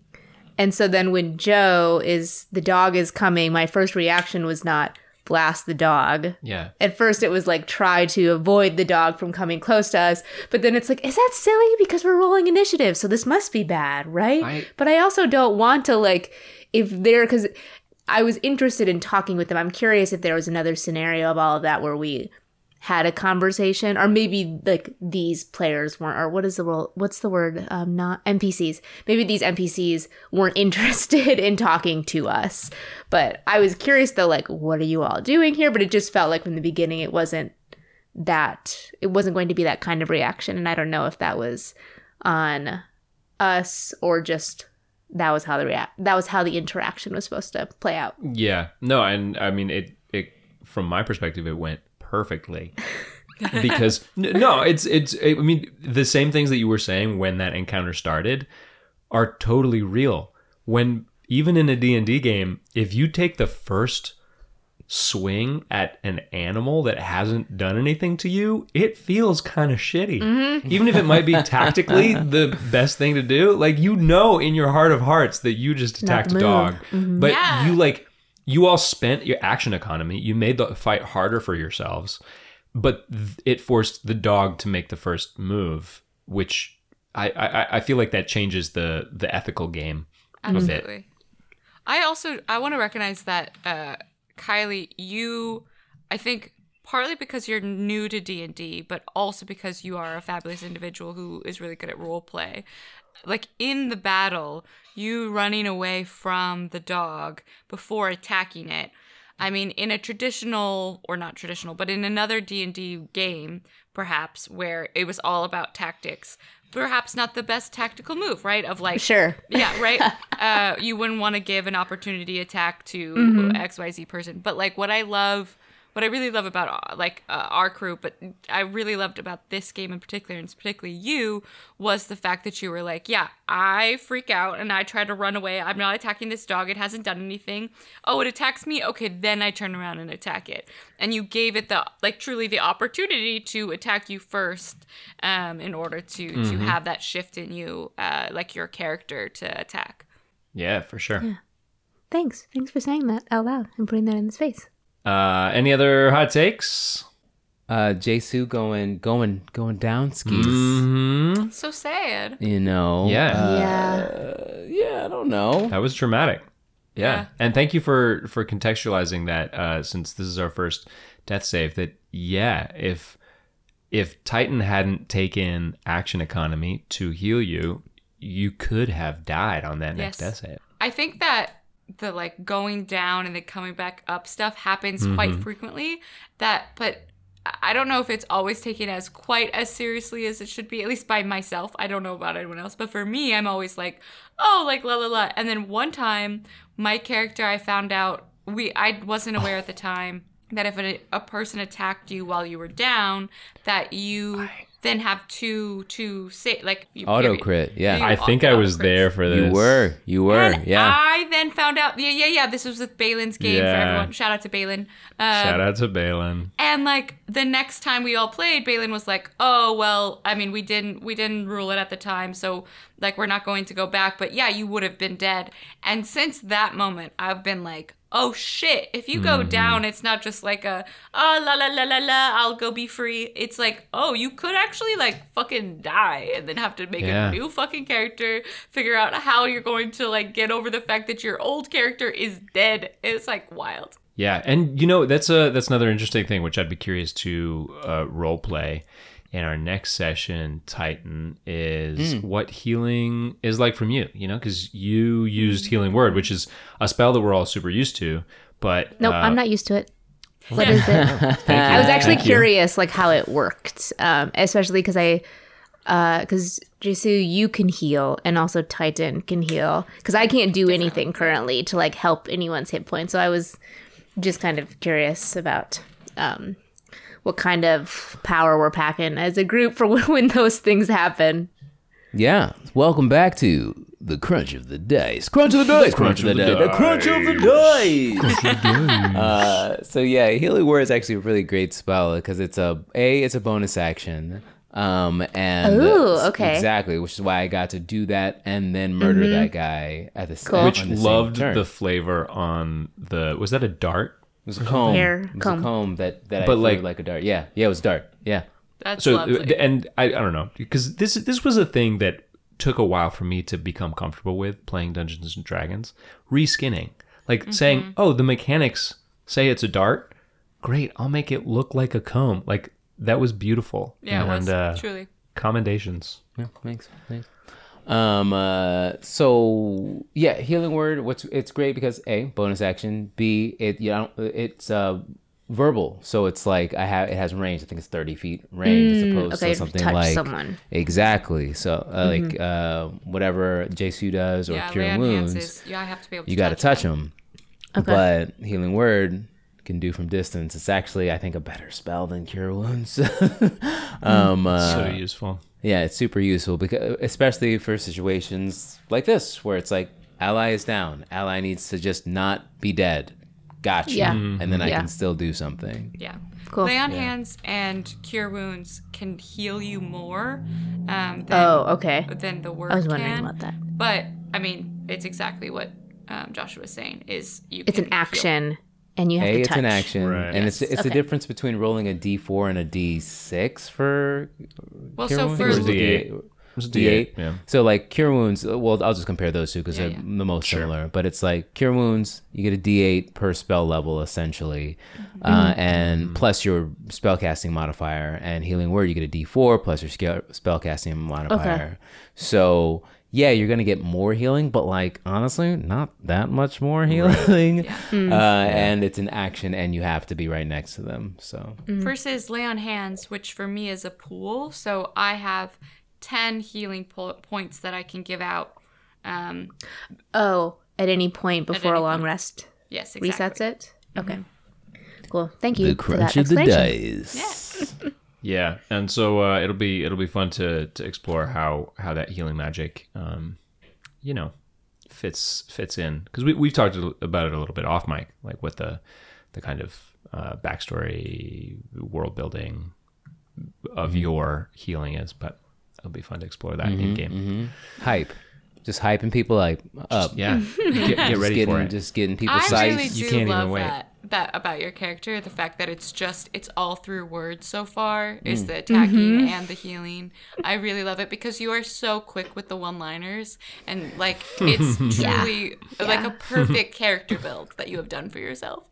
And so then when jo is the dog is coming my first reaction was not blast the dog. Yeah. At first it was like try to avoid the dog from coming close to us but then it's like is that silly? Because we're rolling initiative so this must be bad right? I- but i also don't want to like if they're because i was interested in talking with them. I'm curious if there was another scenario of all of that where we had a conversation or maybe like these players weren't or what is the role what's the word um not npcs maybe these npcs weren't interested in talking to us. But i was curious though like what are you all doing here? But it just felt like from the beginning it wasn't that it wasn't going to be that kind of reaction. And i don't know if that was on us or just that was how the react that was how the interaction was supposed to play out. Yeah. No and i mean it it from my perspective it went perfectly because no, it's it's. I mean, the same things that you were saying when that encounter started are totally real. When even in a D and D game, if you take the first swing at an animal that hasn't done anything to you, it feels kind of shitty. Mm-hmm. Even if it might be tactically the best thing to do, like you know in your heart of hearts that you just attacked a dog. move. But Yeah. you like you all spent your action economy. You made the fight harder for yourselves, but th- it forced the dog to make the first move, which I I, I feel like that changes the the ethical game. Absolutely. I also I want to recognize that uh, Kylie, you, I think partly because you're new to D and D, but also because you are a fabulous individual who is really good at role play. Like in the battle, you running away from the dog before attacking it. I mean, in a traditional or not traditional, but in another D and D game, perhaps where it was all about tactics, perhaps not the best tactical move, right? Of like Sure. yeah, right. uh, you wouldn't want to give an opportunity attack to XYZ person. But like what I love, what I really love about uh, like uh, our crew, but I really loved about this game in particular, and particularly you, was the fact that you were like, yeah, I freak out and I try to run away. I'm not attacking this dog. It hasn't done anything. Oh, it attacks me. Okay, then I turn around and attack it. And you gave it the like truly the opportunity to attack you first, um, in order to to have that shift in you, uh, like your character to attack. Yeah, for sure. Yeah. Thanks. Thanks for saying that out loud and putting that in the space. Uh, any other hot takes? Uh, Jasoo going going going down skis. hmm So sad. You know. Yeah. Uh, yeah. yeah. I don't know. That was dramatic. Yeah. Yeah. And thank you for for contextualizing that uh since this is our first death save that yeah, if if Titan hadn't taken action economy to heal you, you could have died on that next Yes. death save. I think that the like going down and then coming back up stuff happens quite mm-hmm. frequently. That, but I don't know if it's always taken as quite as seriously as it should be. At least by myself. I don't know about anyone else, but for me, I'm always like, oh, like la la la. And then one time, my character, I found out we I wasn't aware at the time that if a, a person attacked you while you were down, that you. Then have two two say like you Auto period. crit. Yeah. You I think I was crits. there for this. you were. You were. And yeah. I then found out, yeah, yeah, yeah. This was with Baylen's game for everyone. Shout out to Baylen. Uh, Shout out to Baylen. and like the next time we all played, Baylen was like, "Oh well, I mean, we didn't we didn't rule it at the time, so like we're not going to go back. But yeah, you would have been dead." And since that moment, I've been like, "Oh shit! If you Mm-hmm. go down, it's not just like a oh la la la la la, I'll go be free. It's like, oh, you could actually like fucking die and then have to make Yeah. a new fucking character, figure out how you're going to like get over the fact that your old character is dead. It's like wild." Yeah, and you know that's a that's another interesting thing which I'd be curious to uh, role play in our next session. Titan is what healing is like from you. You know, because you used healing word, which is a spell that we're all super used to. But Nope, uh, I'm not used to it. What is it? I was actually Thank you. curious, like how it worked, um, especially because I, because Jasoo, you can heal, and also Titan can heal, because I can't do anything currently to like help anyone's hit points. So I was just kind of curious about um, what kind of power we're packing as a group for when those things happen. Yeah. Welcome back to the crunch of the dice. Crunch of the dice. Crunch of the dice. The crunch of the dice. uh, so yeah, healing word is actually a really great spell because it's a a it's a bonus action. Um and Ooh, okay. exactly, which is why I got to do that and then murder that guy at the Cool. which the same loved turn. the flavor on the was that a dart? It was a comb. Hair it was comb. a comb that that I But, threw like- like a dart. Yeah, yeah, it was dart. Yeah, That's so lovely. and I, I don't know because this this was a thing that took a while for me to become comfortable with playing Dungeons and Dragons reskinning like Mm-hmm. saying oh the mechanics say it's a dart great I'll make it look like a comb like that was beautiful yeah, it and was uh, truly. commendations yeah, thanks, thanks. Um. Uh. So yeah, healing word. What's it's great because a bonus action. B it you know it's uh verbal. So it's like I have it has range. I think it's thirty feet range as opposed Mm, okay, to something touch like someone. exactly. So uh, like uh whatever Jasoo does or Yeah, cure wounds, hands is, yeah, I have to be able to you got to touch them. Okay. But healing word can do from distance. It's actually, I think, a better spell than Cure Wounds. um, uh, so useful. Yeah, it's super useful because, especially for situations like this, where it's like ally is down, ally needs to just not be dead. Gotcha. Yeah. And then I Yeah. can still do something. Yeah. Cool. Lay on hands and cure wounds can heal you more um, than, Oh, okay. than the word I was wondering can. about that. But I mean, it's exactly what um, Joshua was saying. Is you? It's can an heal. Action, and you have A, to it's an action, Right. and it's it's the difference between rolling a D4 and a D6 for Well, cure so wounds? for Or is it D8. It's a D8. Yeah. So like cure wounds. Well, I'll just compare those two because Yeah, they're yeah. the most similar. But it's like cure wounds. You get a D8 per spell level essentially, mm-hmm. uh, mm-hmm. and mm-hmm. plus your spellcasting modifier. And healing word, you get a D4 plus your scale, spellcasting modifier. Okay. So yeah, you're gonna get more healing, but like honestly, not that much more healing. Uh, and it's an action, and you have to be right next to them. So versus lay on hands, which for me is a pool. So I have ten healing po- points that I can give out. Um, Oh, at any point before any a long point. rest yes, exactly. resets it. Okay. Cool. Thank you the for crunch that of the explanation. dice. Yeah, and so uh, it'll be it'll be fun to to explore how how that healing magic, um, you know, fits fits in because we we've talked about it a little bit off mic, like what the the kind of uh, backstory, world building of your healing is, but it'll be fun to explore that in game. hype, just hyping people like up. Yeah, get, get Just ready getting, for it. Just getting people I psyched. really You can't even wait. that that about your character. The fact that it's just it's all through words so far Mm. is the attacking and the healing. I really love it because you are so quick with the one-liners and like it's truly like a perfect character build that you have done for yourself.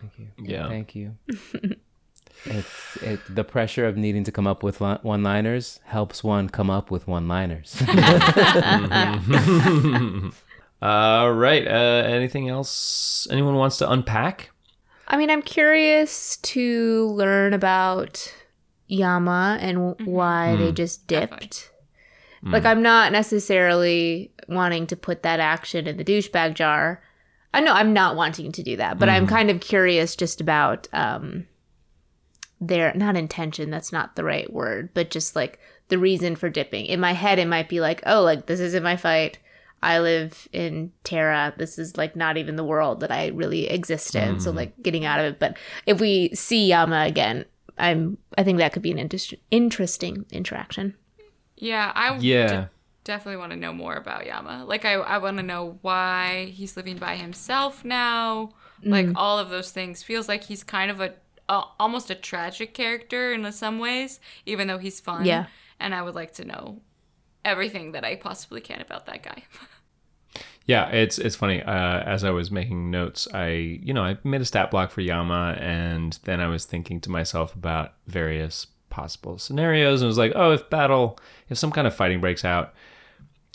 Thank you. Yeah. Thank you. it's it, the pressure of needing to come up with li- one-liners helps one come up with one-liners. All right. Uh, anything else? Anyone wants to unpack? I mean, I'm curious to learn about Yama and w- mm-hmm. why they mm. just dipped. Mm. Like, I'm not necessarily wanting to put that action in the douchebag jar. I know I'm not wanting to do that, but I'm mm. kind of curious just about um, their not intention. That's not the right word, but just like the reason for dipping. In my head, it might be like, oh, like this isn't my fight. I live in Terra. This is like not even the world that I really exist in. So mm-hmm. like getting out of it. But if we see Yama again, I'm I think that could be an inter- interesting interaction. Yeah, I Yeah. d- definitely want to know more about Yama. Like I I want to know why he's living by himself now. Mm-hmm. Like all of those things feels like he's kind of a, a almost a tragic character in some ways, even though he's fun. Yeah. And I would like to know everything that I possibly can about that guy. Yeah, it's it's funny. Uh, as I was making notes, I you know I made a stat block for Yama, and then I was thinking to myself about various possible scenarios, and was like, oh, if battle, if some kind of fighting breaks out,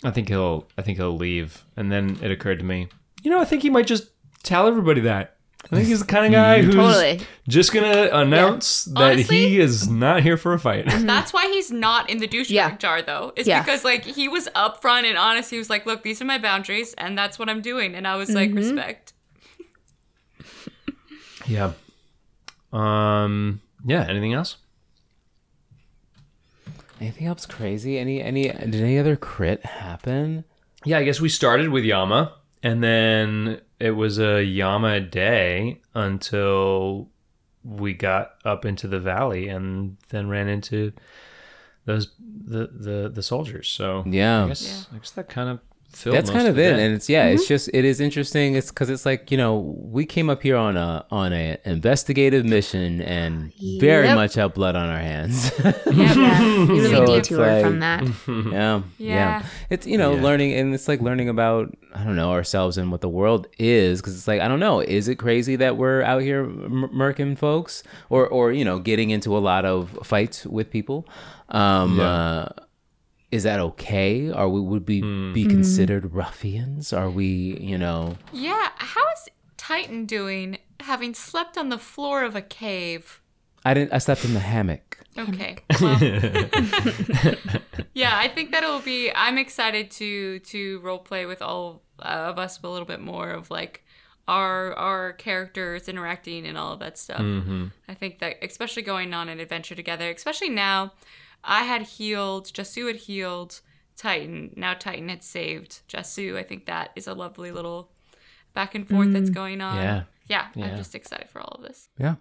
I think he'll I think he'll leave. And then it occurred to me, you know, I think he might just tell everybody that. I think he's the kind of guy who's Totally. just gonna announce that Honestly- he is not here for a fight. That's why he's not in the douchebag Yeah. jar though. It's Yeah. because like he was upfront and honest. He was like, "Look, these are my boundaries, and that's what I'm doing." And I was like, "Respect." yeah. Um. Yeah. Anything else? Anything else crazy? Any any did any other crit happen? Yeah, I guess we started with Yama, and then it was a Yama day until we got up into the valley, and then ran into those the the the soldiers. So Yeah. I guess I guess that kind of filled. That's kind of the it, and it's yeah, it's just it is interesting. It's because it's like you know we came up here on a on a investigative mission and very Yep. much have blood on our hands. Yeah, you really So it's detoured like- from that. yeah, yeah, Yeah. It's you know Yeah. learning, and it's like learning about I don't know ourselves and what the world is, because it's like I don't know, is it crazy that we're out here m- murking folks, or or you know getting into a lot of fights with people? Um, Yeah. uh, is that okay? Are we would we Hmm. be considered ruffians? Are we you know? Yeah, how is Titan doing having slept on the floor of a cave? I didn't. I slept in the hammock. Okay. Well, yeah, I think that it'll be. I'm excited to to role play with all uh, of us a little bit more of like our our characters interacting and all of that stuff. Mm-hmm. I think that especially going on an adventure together, especially now, I had healed, Jasoo had healed Titan. Now Titan had saved Jasoo. I think that is a lovely little back and forth that's going on. Yeah. Yeah, Yeah. I'm just excited for all of this. Yeah.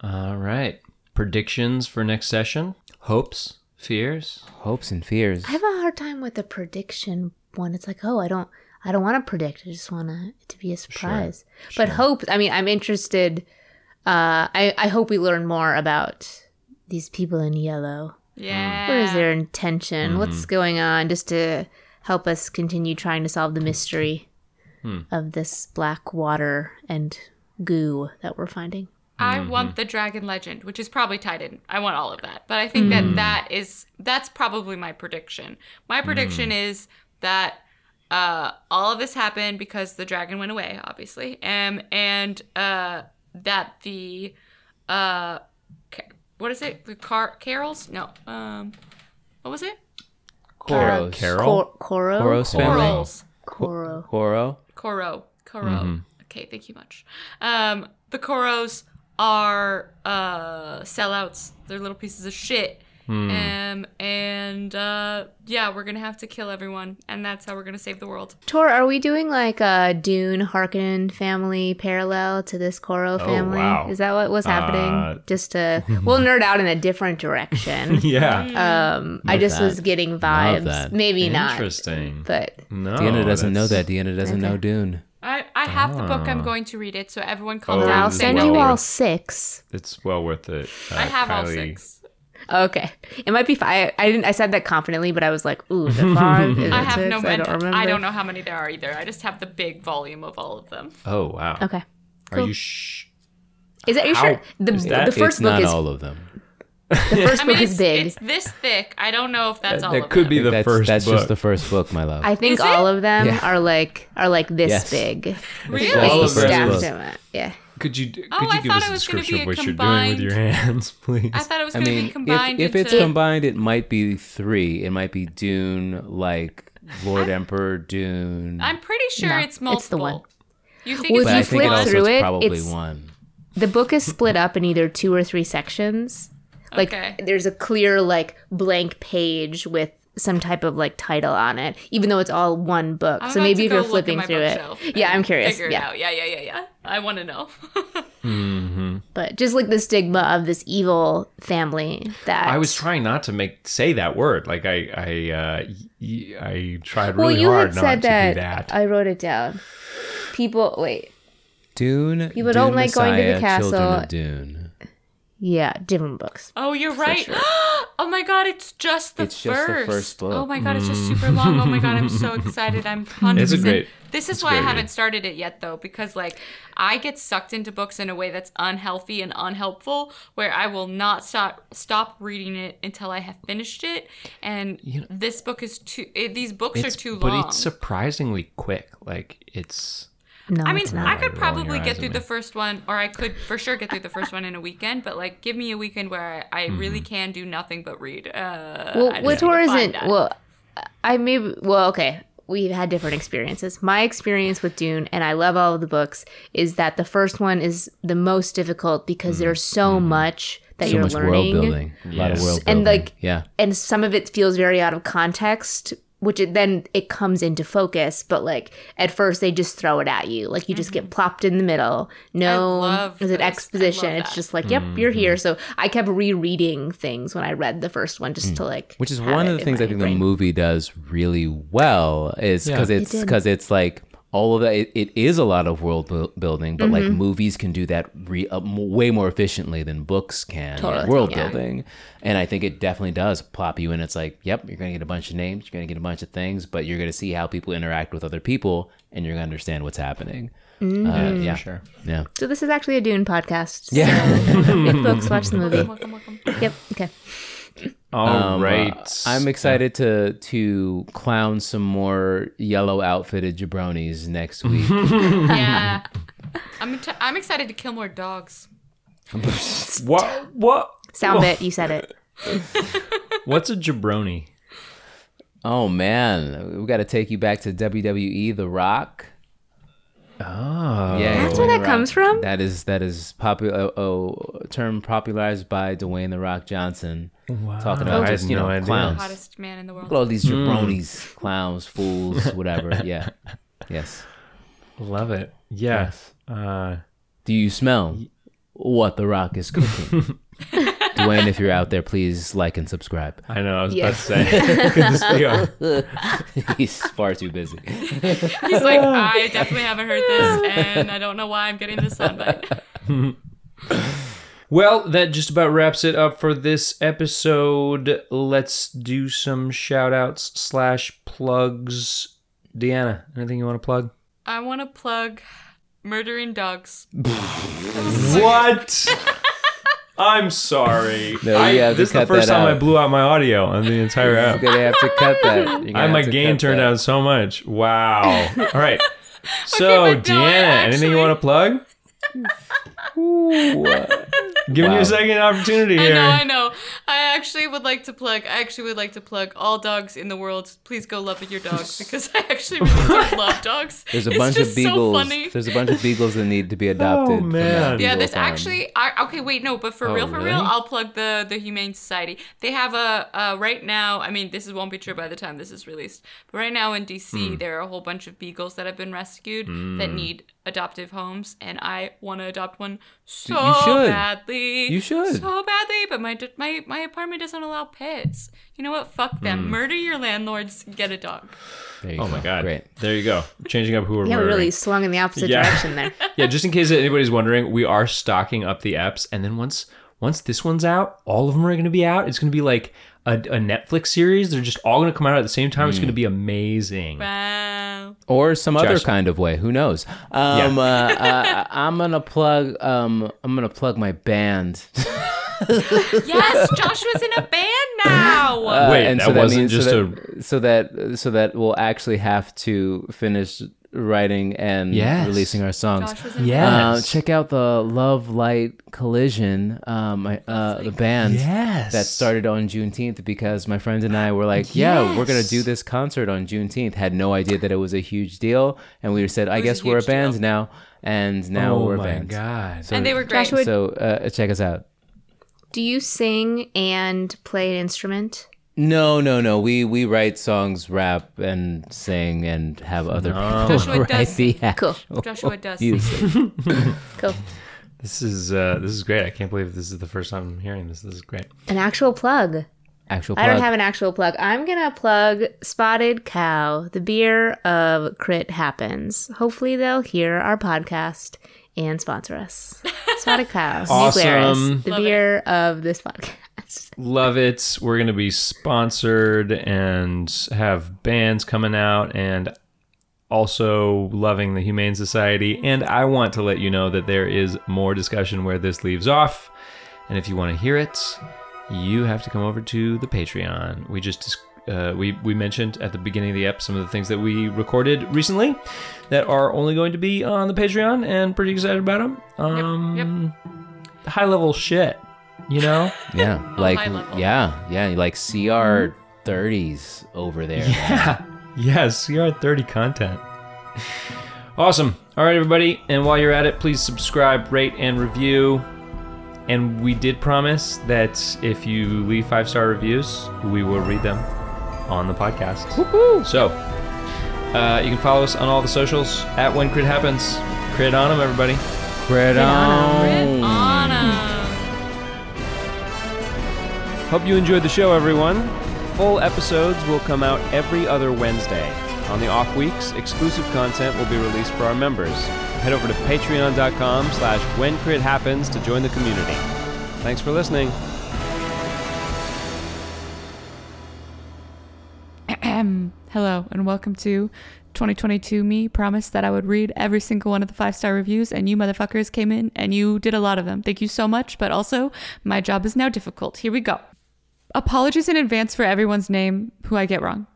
All right. Predictions for next session? Hopes? Fears? Hopes and fears. I have a hard time with the prediction one. It's like, oh, I don't, I don't want to predict. I just want it to be a surprise. But hope. I mean, I'm interested. Uh, I I hope we learn more about these people in yellow. Yeah. What is their intention? What's going on? Just to help us continue trying to solve the mystery of this black water and goo that we're finding. I want the dragon legend, which is probably tied in. I want all of that. But I think that that is that's probably my prediction. My prediction is that uh, all of this happened because the dragon went away, obviously, um, and uh, that the uh, ca- what is it? The car carols? No, um, what was it? Koros. Carol? Cor- Koro? Koros family. Corals. Coro. Koro. Koro. Koro. Okay, thank you much. Um, the Coros are uh, sellouts. They're little pieces of shit. Um, and uh, yeah, we're gonna have to kill everyone, and that's how we're gonna save the world. Tor, are we doing like a Dune Harkonnen family parallel to this Koro family? wow. Is that what was happening? Uh, just to we'll nerd out in a different direction. Yeah. um, I just that. was getting vibes. that. Maybe not, Interesting. but No. Deanna doesn't know that. Deanna doesn't know Dune. I, I have the book. Ah. I'm going to read it, so everyone calm Oh, down. I'll send well you all worth- six. It's well worth it. Uh, I have all six. Okay, it might be five. I didn't. I said that confidently, but I was like, "Ooh, the five." Is I it have six? no. I don't remember. I don't know how many there are either. I just have the big volume of all of them. Oh, wow. Okay, Are you sh- is that you How sure? The is that- the first it's book not is all of them. the first I mean, book it's, is big. it's this thick. I don't know if that's all that of could them. be the that's first that's book. just the first book, my love. I think all of them Yeah. are like are like this Yes. big. Really? Like, All you of them. stacked Yes. them. up. Yeah. Could you could Oh, you I give us a description of a what you're doing with your hands, please? I thought it was I going to mean, be combined if, if it's combined, it might be three. It might be Dune, like Lord Emperor Dune. I'm pretty sure No, it's multiple. it's the one. You think Well, it's but you I it flip one? also through is it, probably it's- one. The book is split up in either two or three sections. Like Okay. there's a clear like blank page with some type of like title on it, even though it's all one book. I'm so maybe if you're flipping through it, yeah, I'm curious. Figure it Yeah, out. Yeah, yeah, yeah, yeah. I want to know. but just like the stigma of this evil family that I was trying not to make say that word. Like I I uh, y- I tried Well, really you hard had not said to that, do that. I wrote it down. People, wait, Dune. People don't Dune like going to the Messiah, Children castle. of Dune. Yeah, different books. Oh, you're right. sure. oh my god, it's just the It's just first. the first book. Oh my god, it's just super long. Oh my god, I'm so mm. excited. I'm 100%. It's great- This is it's a why I haven't started it yet though because like I get sucked into books in a way that's unhealthy and unhelpful where I will not stop stop reading it until I have finished it and this book is too it, these books are too but long. But it's surprisingly quick. Like it's No, I mean, it's not. I could probably get through the first one, or I could for sure get through the first one in a weekend. But like, give me a weekend where I, I really Mm-hmm. can do nothing but read. Uh, well, I just what tour isn't? that. Well, I maybe. Well, okay. We've had different experiences. My experience with Dune, and I love all of the books, is that the first one is the most difficult because there's so much that Mm-hmm. So you're much learning. world building. A lot of Yes. world building. And, like, yeah. and some of it feels very out of context which it, then it comes into focus but like at first they just throw it at you. Like you just get plopped in the middle. No love is it exposition? it's just like yep you're mm-hmm. here. So i kept rereading things when i read the first one just to mm. like Which is have one of the things I think brain. the movie does really well is because it's did. because it's like all of that. It, it is a lot of world bu- building, but like Mm-hmm. movies can do that re, uh, m- way more efficiently than books can. Totally, world yeah. building, and I think it definitely does plop you in. It's like, yep, you're gonna get a bunch of names, you're gonna get a bunch of things, but you're gonna see how people interact with other people, and you're gonna understand what's happening. Mm-hmm. Uh, yeah, sure. yeah. so this is actually a dune podcast Yeah. so read books watch the movie welcome, welcome. yep okay All Um, right. uh, I'm excited to to clown some more yellow outfitted jabronis next week. yeah, I'm t- I'm excited to kill more dogs. what what sound bit you said it what's a jabroni? oh man, we got to take you back to WWE, The Rock. Oh. Yeah, That's where that Rock- comes from? That is that is popular. Oh, term popularized by Dwayne the Rock Johnson. Talking about had just you no know idea. clowns. Hottest man in the Look at all these jabronis, clowns, fools, whatever. Yeah. Yes. Love it. Yes. Uh, Do you smell what the Rock is cooking? Dwayne, if you're out there, please like and subscribe. I know. I was Yeah. about to say. Could this be on? He's far too busy. He's like, I definitely haven't heard this, and I don't know why I'm getting this soundbite. Well, that just about wraps it up for this episode. Let's do some shout outs slash plugs. Deanna, anything you want to plug? I want to plug murdering dogs. What? I'm sorry. No, I, you this is the first that time I blew out my audio on the entire app. You're app. gonna have to cut that. I have my to gain cut turned that. down so much. Wow. All right. So, but no, I Deanna, anything you want to plug? Giving you a second opportunity here. I know, I know. I actually would like to plug. I actually would like to plug all dogs in the world. Please go love your dogs because I actually really love dogs. There's a It's bunch of just so beagles. funny. There's a bunch of beagles that need to be adopted. Oh, man. that Yeah, beagle there's farm. actually. I, okay, wait, no, but for Oh, real, for really? real, I'll plug the the Humane Society. They have a uh, right now. I mean, this is, won't be true by the time this is released. But right now in DC, Hmm. there are a whole bunch of beagles that have been rescued that need adoptive homes, and I want to adopt one so You should. badly. You should. so badly. But my my my apartment doesn't allow pets. You know what? Fuck them. Hmm. Murder your landlords. Get a dog. There you Oh go. my god. Great. There you go. Changing up who we're Yeah, murdering. really swung in the opposite Yeah. direction there. Yeah, just in case anybody's wondering, we are stocking up the apps, and then once once this one's out, all of them are going to be out. It's going to be like a, a Netflix series. They're just all going to come out at the same time. It's going to be amazing. Wow. Or some other kind of way. Who knows? Um, uh, uh, I'm gonna plug. Um, I'm gonna plug my band. Yes, Joshua's in a band now. Uh, Wait, and that so wasn't means- just so that, so that so that we'll actually have to finish writing and Yes. releasing our songs. Josh was in Yes. Uh, check out the Love Light Collision, um, my, uh, the band Yes. that started on Juneteenth because my friends and I were like, yeah, we're gonna do this concert on Juneteenth. Had no idea that it was a huge deal, and we said, I was a guess we're a band deal. now, and now oh we're a my band. god. So, and they were great. Joshua- so uh, check us out. Do you sing and play an instrument? No, no, no. We we write songs, rap, and sing, and have other people Joshua write does the sing. Cool. actual Joshua does. music. Cool. This is uh, this is great. I can't believe this is the first time I'm hearing this. This is great. An actual plug. Actual I don't have an actual plug. I'm gonna plug Spotted Cow, the beer of Crit Happens. Hopefully they'll hear our podcast and sponsor us. Spotted Cow, Awesome. New Glarus, the Love it. beer of this podcast. Love it. We're going to be sponsored and have bands coming out and also loving the Humane Society. And I want to let you know that there is more discussion where this leaves off. And if you want to hear it, you have to come over to the Patreon. We just uh, we we mentioned at the beginning of the app some of the things that we recorded recently that are only going to be on the Patreon, and pretty excited about them. Um, High level shit, you know. Yeah, like yeah, yeah, like CR thirties over there. Yeah. Yes, you're 30 content. Awesome. All right, everybody. And while you're at it, please subscribe, rate, and review. And we did promise that if you leave five star reviews, we will read them on the podcast. So, uh, you can follow us on all the socials at When Crit Happens. Crit on them, everybody. Crit on. Rid on Hope you enjoyed the show, everyone. Full episodes will come out every other Wednesday. On the off weeks, exclusive content will be released for our members. Head over to patreon.com slash when crit happens to join the community. Thanks for listening. Hello, and welcome to 2022 Me. Promised that I would read every single one of the five star reviews, and you motherfuckers came in and you did a lot of them. Thank you so much, but also, my job is now difficult. Here we go. Apologies in advance for everyone's name who I get wrong.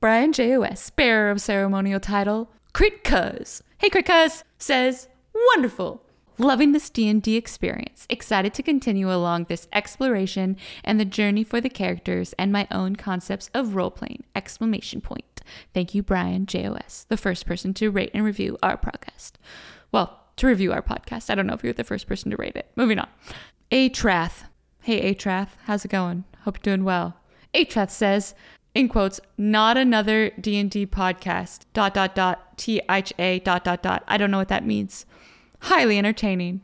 Brian J.O.S., bearer of ceremonial title, Crit Cuz. Hey, Crit Cuz says, wonderful. Loving this D&D experience. Excited to continue along this exploration and the journey for the characters and my own concepts of role-playing. Exclamation point. Thank you, Brian JOS, the first person to rate and review our podcast. Well, to review our podcast. I don't know if you're the first person to rate it. Moving on. Atrath. Hey, Atrath. How's it going? Hope you're doing well. Atrath says, in quotes, not another D&D podcast, dot, dot, dot, T-H-A, dot, dot, dot. I don't know what that means. Highly entertaining.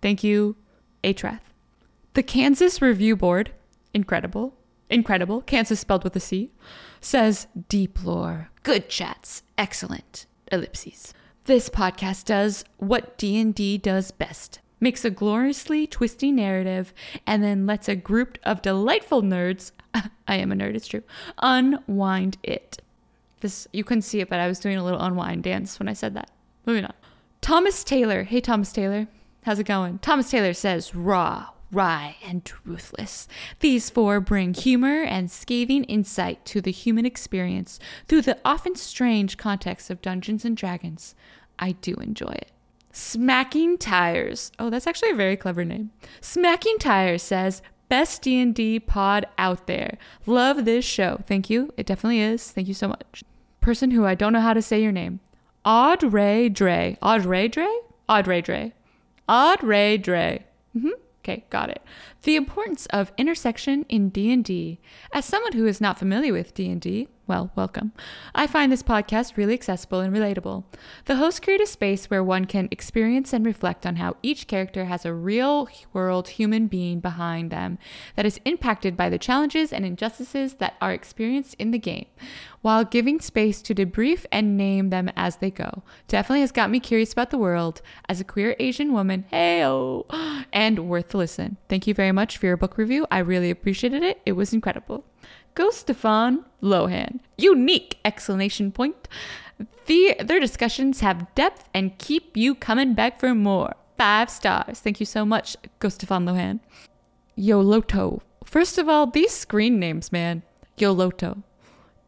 Thank you, Atrath. The Kansas Review Board, incredible, incredible, Kansas spelled with a C, says deep lore, good chats, excellent, ellipses. This podcast does what D&D does best. Makes a gloriously twisty narrative and then lets a group of delightful nerds, I am a nerd, it's true, unwind it. This you couldn't see it, but I was doing a little unwind dance when I said that. Moving on. Thomas Taylor. Hey Thomas Taylor. How's it going? Thomas Taylor says raw, wry, and ruthless. These four bring humor and scathing insight to the human experience through the often strange context of Dungeons and Dragons. I do enjoy it. Smacking Tires. Oh, that's actually a very clever name. Smacking Tires says, "Best D&D pod out there. Love this show. Thank you. It definitely is. Thank you so much." Person who I don't know how to say your name. Audrey Dre. Audrey Dre? Audrey Dre. Audrey Dre. hmm Okay, got it. The importance of intersection in D&D. As someone who is not familiar with D&D, well, welcome. I find this podcast really accessible and relatable. The hosts create a space where one can experience and reflect on how each character has a real world human being behind them that is impacted by the challenges and injustices that are experienced in the game, while giving space to debrief and name them as they go. Definitely has got me curious about the world as a queer Asian woman. Hey, and worth the listen. Thank you very much for your book review. I really appreciated it. It was incredible. Go Stefan Lohan. Unique exclamation point. The, their discussions have depth and keep you coming back for more. Five stars. Thank you so much, Go Stefan Lohan. Yoloto. First of all, these screen names, man. Yoloto.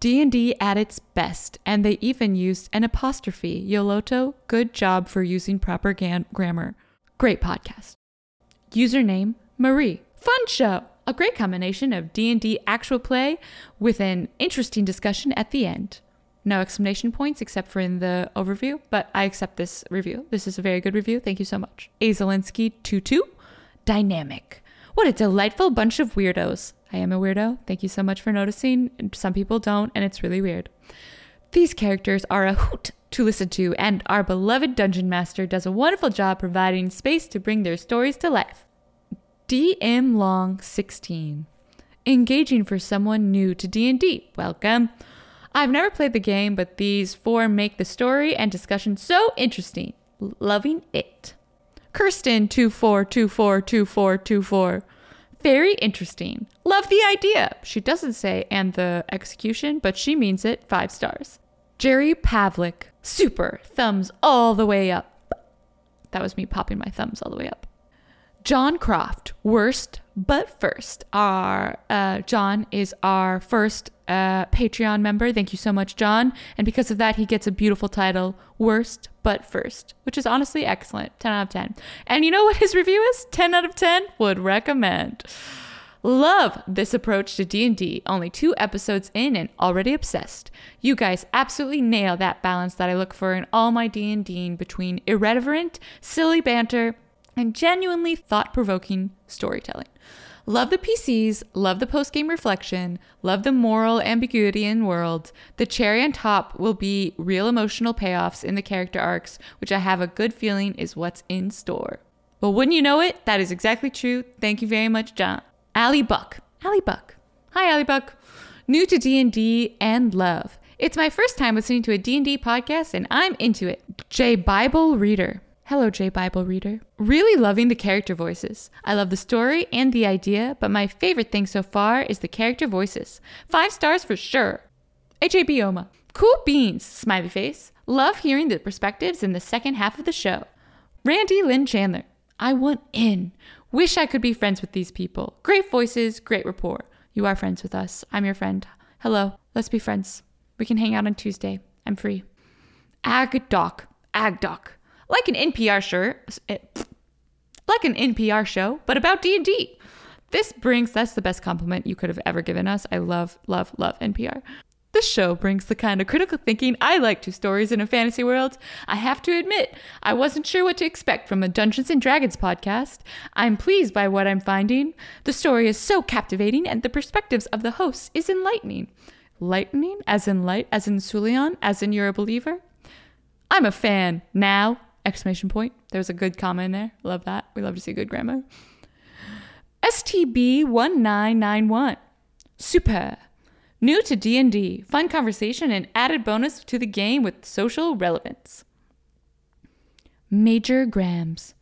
D&D at its best, and they even used an apostrophe. Yoloto, good job for using proper gan- grammar. Great podcast. Username Marie. Fun show. A great combination of D&D actual play with an interesting discussion at the end. No exclamation points except for in the overview, but I accept this review. This is a very good review. Thank you so much. Azelinsky 22. Dynamic. What a delightful bunch of weirdos. I am a weirdo. Thank you so much for noticing. Some people don't, and it's really weird. These characters are a hoot to listen to, and our beloved dungeon master does a wonderful job providing space to bring their stories to life. DM Long 16. Engaging for someone new to D&D. Welcome. I've never played the game, but these four make the story and discussion so interesting. Loving it. Kirsten 24242424. Very interesting. Love the idea. She doesn't say and the execution, but she means it. Five stars. Jerry Pavlik. Super. Thumbs all the way up. That was me popping my thumbs all the way up. John Croft, worst but first. Our uh, John is our first uh, Patreon member. Thank you so much, John. And because of that, he gets a beautiful title, worst but first, which is honestly excellent. 10 out of 10. And you know what his review is? 10 out of 10 would recommend. Love this approach to D&D. Only 2 episodes in and already obsessed. You guys absolutely nail that balance that I look for in all my D&D between irreverent, silly banter and genuinely thought-provoking storytelling. Love the PCs, love the post-game reflection, love the moral ambiguity in world. The cherry on top will be real emotional payoffs in the character arcs, which I have a good feeling is what's in store. Well, wouldn't you know it? That is exactly true. Thank you very much, John. Ali Buck. Ali Buck. Hi, Ali Buck. New to D&D and love. It's my first time listening to a D&D podcast and I'm into it. J Bible Reader. Hello, J Bible Reader. Really loving the character voices. I love the story and the idea, but my favorite thing so far is the character voices. Five stars for sure. AJ Bioma. Cool beans, smiley face. Love hearing the perspectives in the second half of the show. Randy Lynn Chandler. I want in. Wish I could be friends with these people. Great voices, great rapport. You are friends with us. I'm your friend. Hello, let's be friends. We can hang out on Tuesday. I'm free. Ag Doc. Ag Doc. Like an NPR shirt. Eh, like an NPR show, but about D&D. This brings, that's the best compliment you could have ever given us. I love, love, love NPR. This show brings the kind of critical thinking I like to stories in a fantasy world. I have to admit, I wasn't sure what to expect from a Dungeons and Dragons podcast. I'm pleased by what I'm finding. The story is so captivating, and the perspectives of the hosts is enlightening. Lightning, as in light, as in Sulion, as in you're a believer. I'm a fan now! Exclamation point. There's a good comma in there. Love that. We love to see good grammar. STB1991. Super. New to D&D, fun conversation and added bonus to the game with social relevance. Major Grams.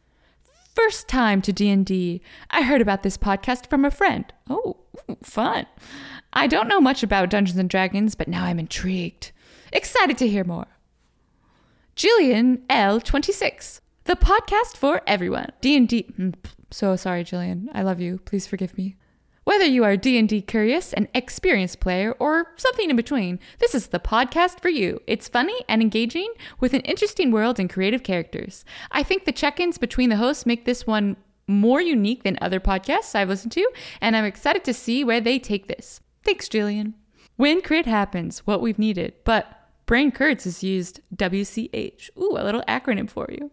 First time to D&D. I heard about this podcast from a friend. Oh, fun. I don't know much about Dungeons and Dragons, but now I'm intrigued. Excited to hear more. Jillian L26. The podcast for everyone. D&D. mm, So sorry, Jillian. I love you. Please forgive me. Whether you are D&D curious, an experienced player, or something in between, this is the podcast for you. It's funny and engaging with an interesting world and creative characters. I think the check-ins between the hosts make this one more unique than other podcasts I've listened to, and I'm excited to see where they take this. Thanks, Jillian. When crit happens, what we've needed, but Brain Kurtz has used WCH. Ooh, a little acronym for you.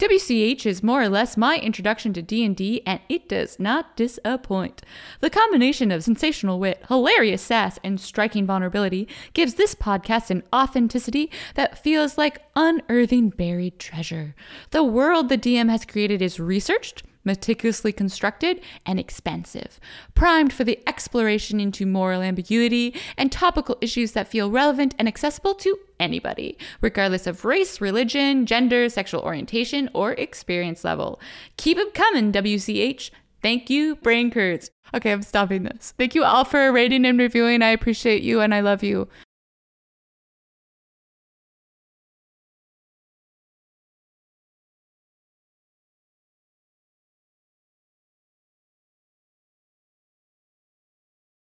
WCH is more or less my introduction to D&D and it does not disappoint. The combination of sensational wit, hilarious sass, and striking vulnerability gives this podcast an authenticity that feels like unearthing buried treasure. The world the DM has created is researched, meticulously constructed and expansive, primed for the exploration into moral ambiguity and topical issues that feel relevant and accessible to anybody, regardless of race, religion, gender, sexual orientation, or experience level. Keep it coming, WCH. Thank you, Brain Kurtz. Okay, I'm stopping this. Thank you all for rating and reviewing. I appreciate you and I love you.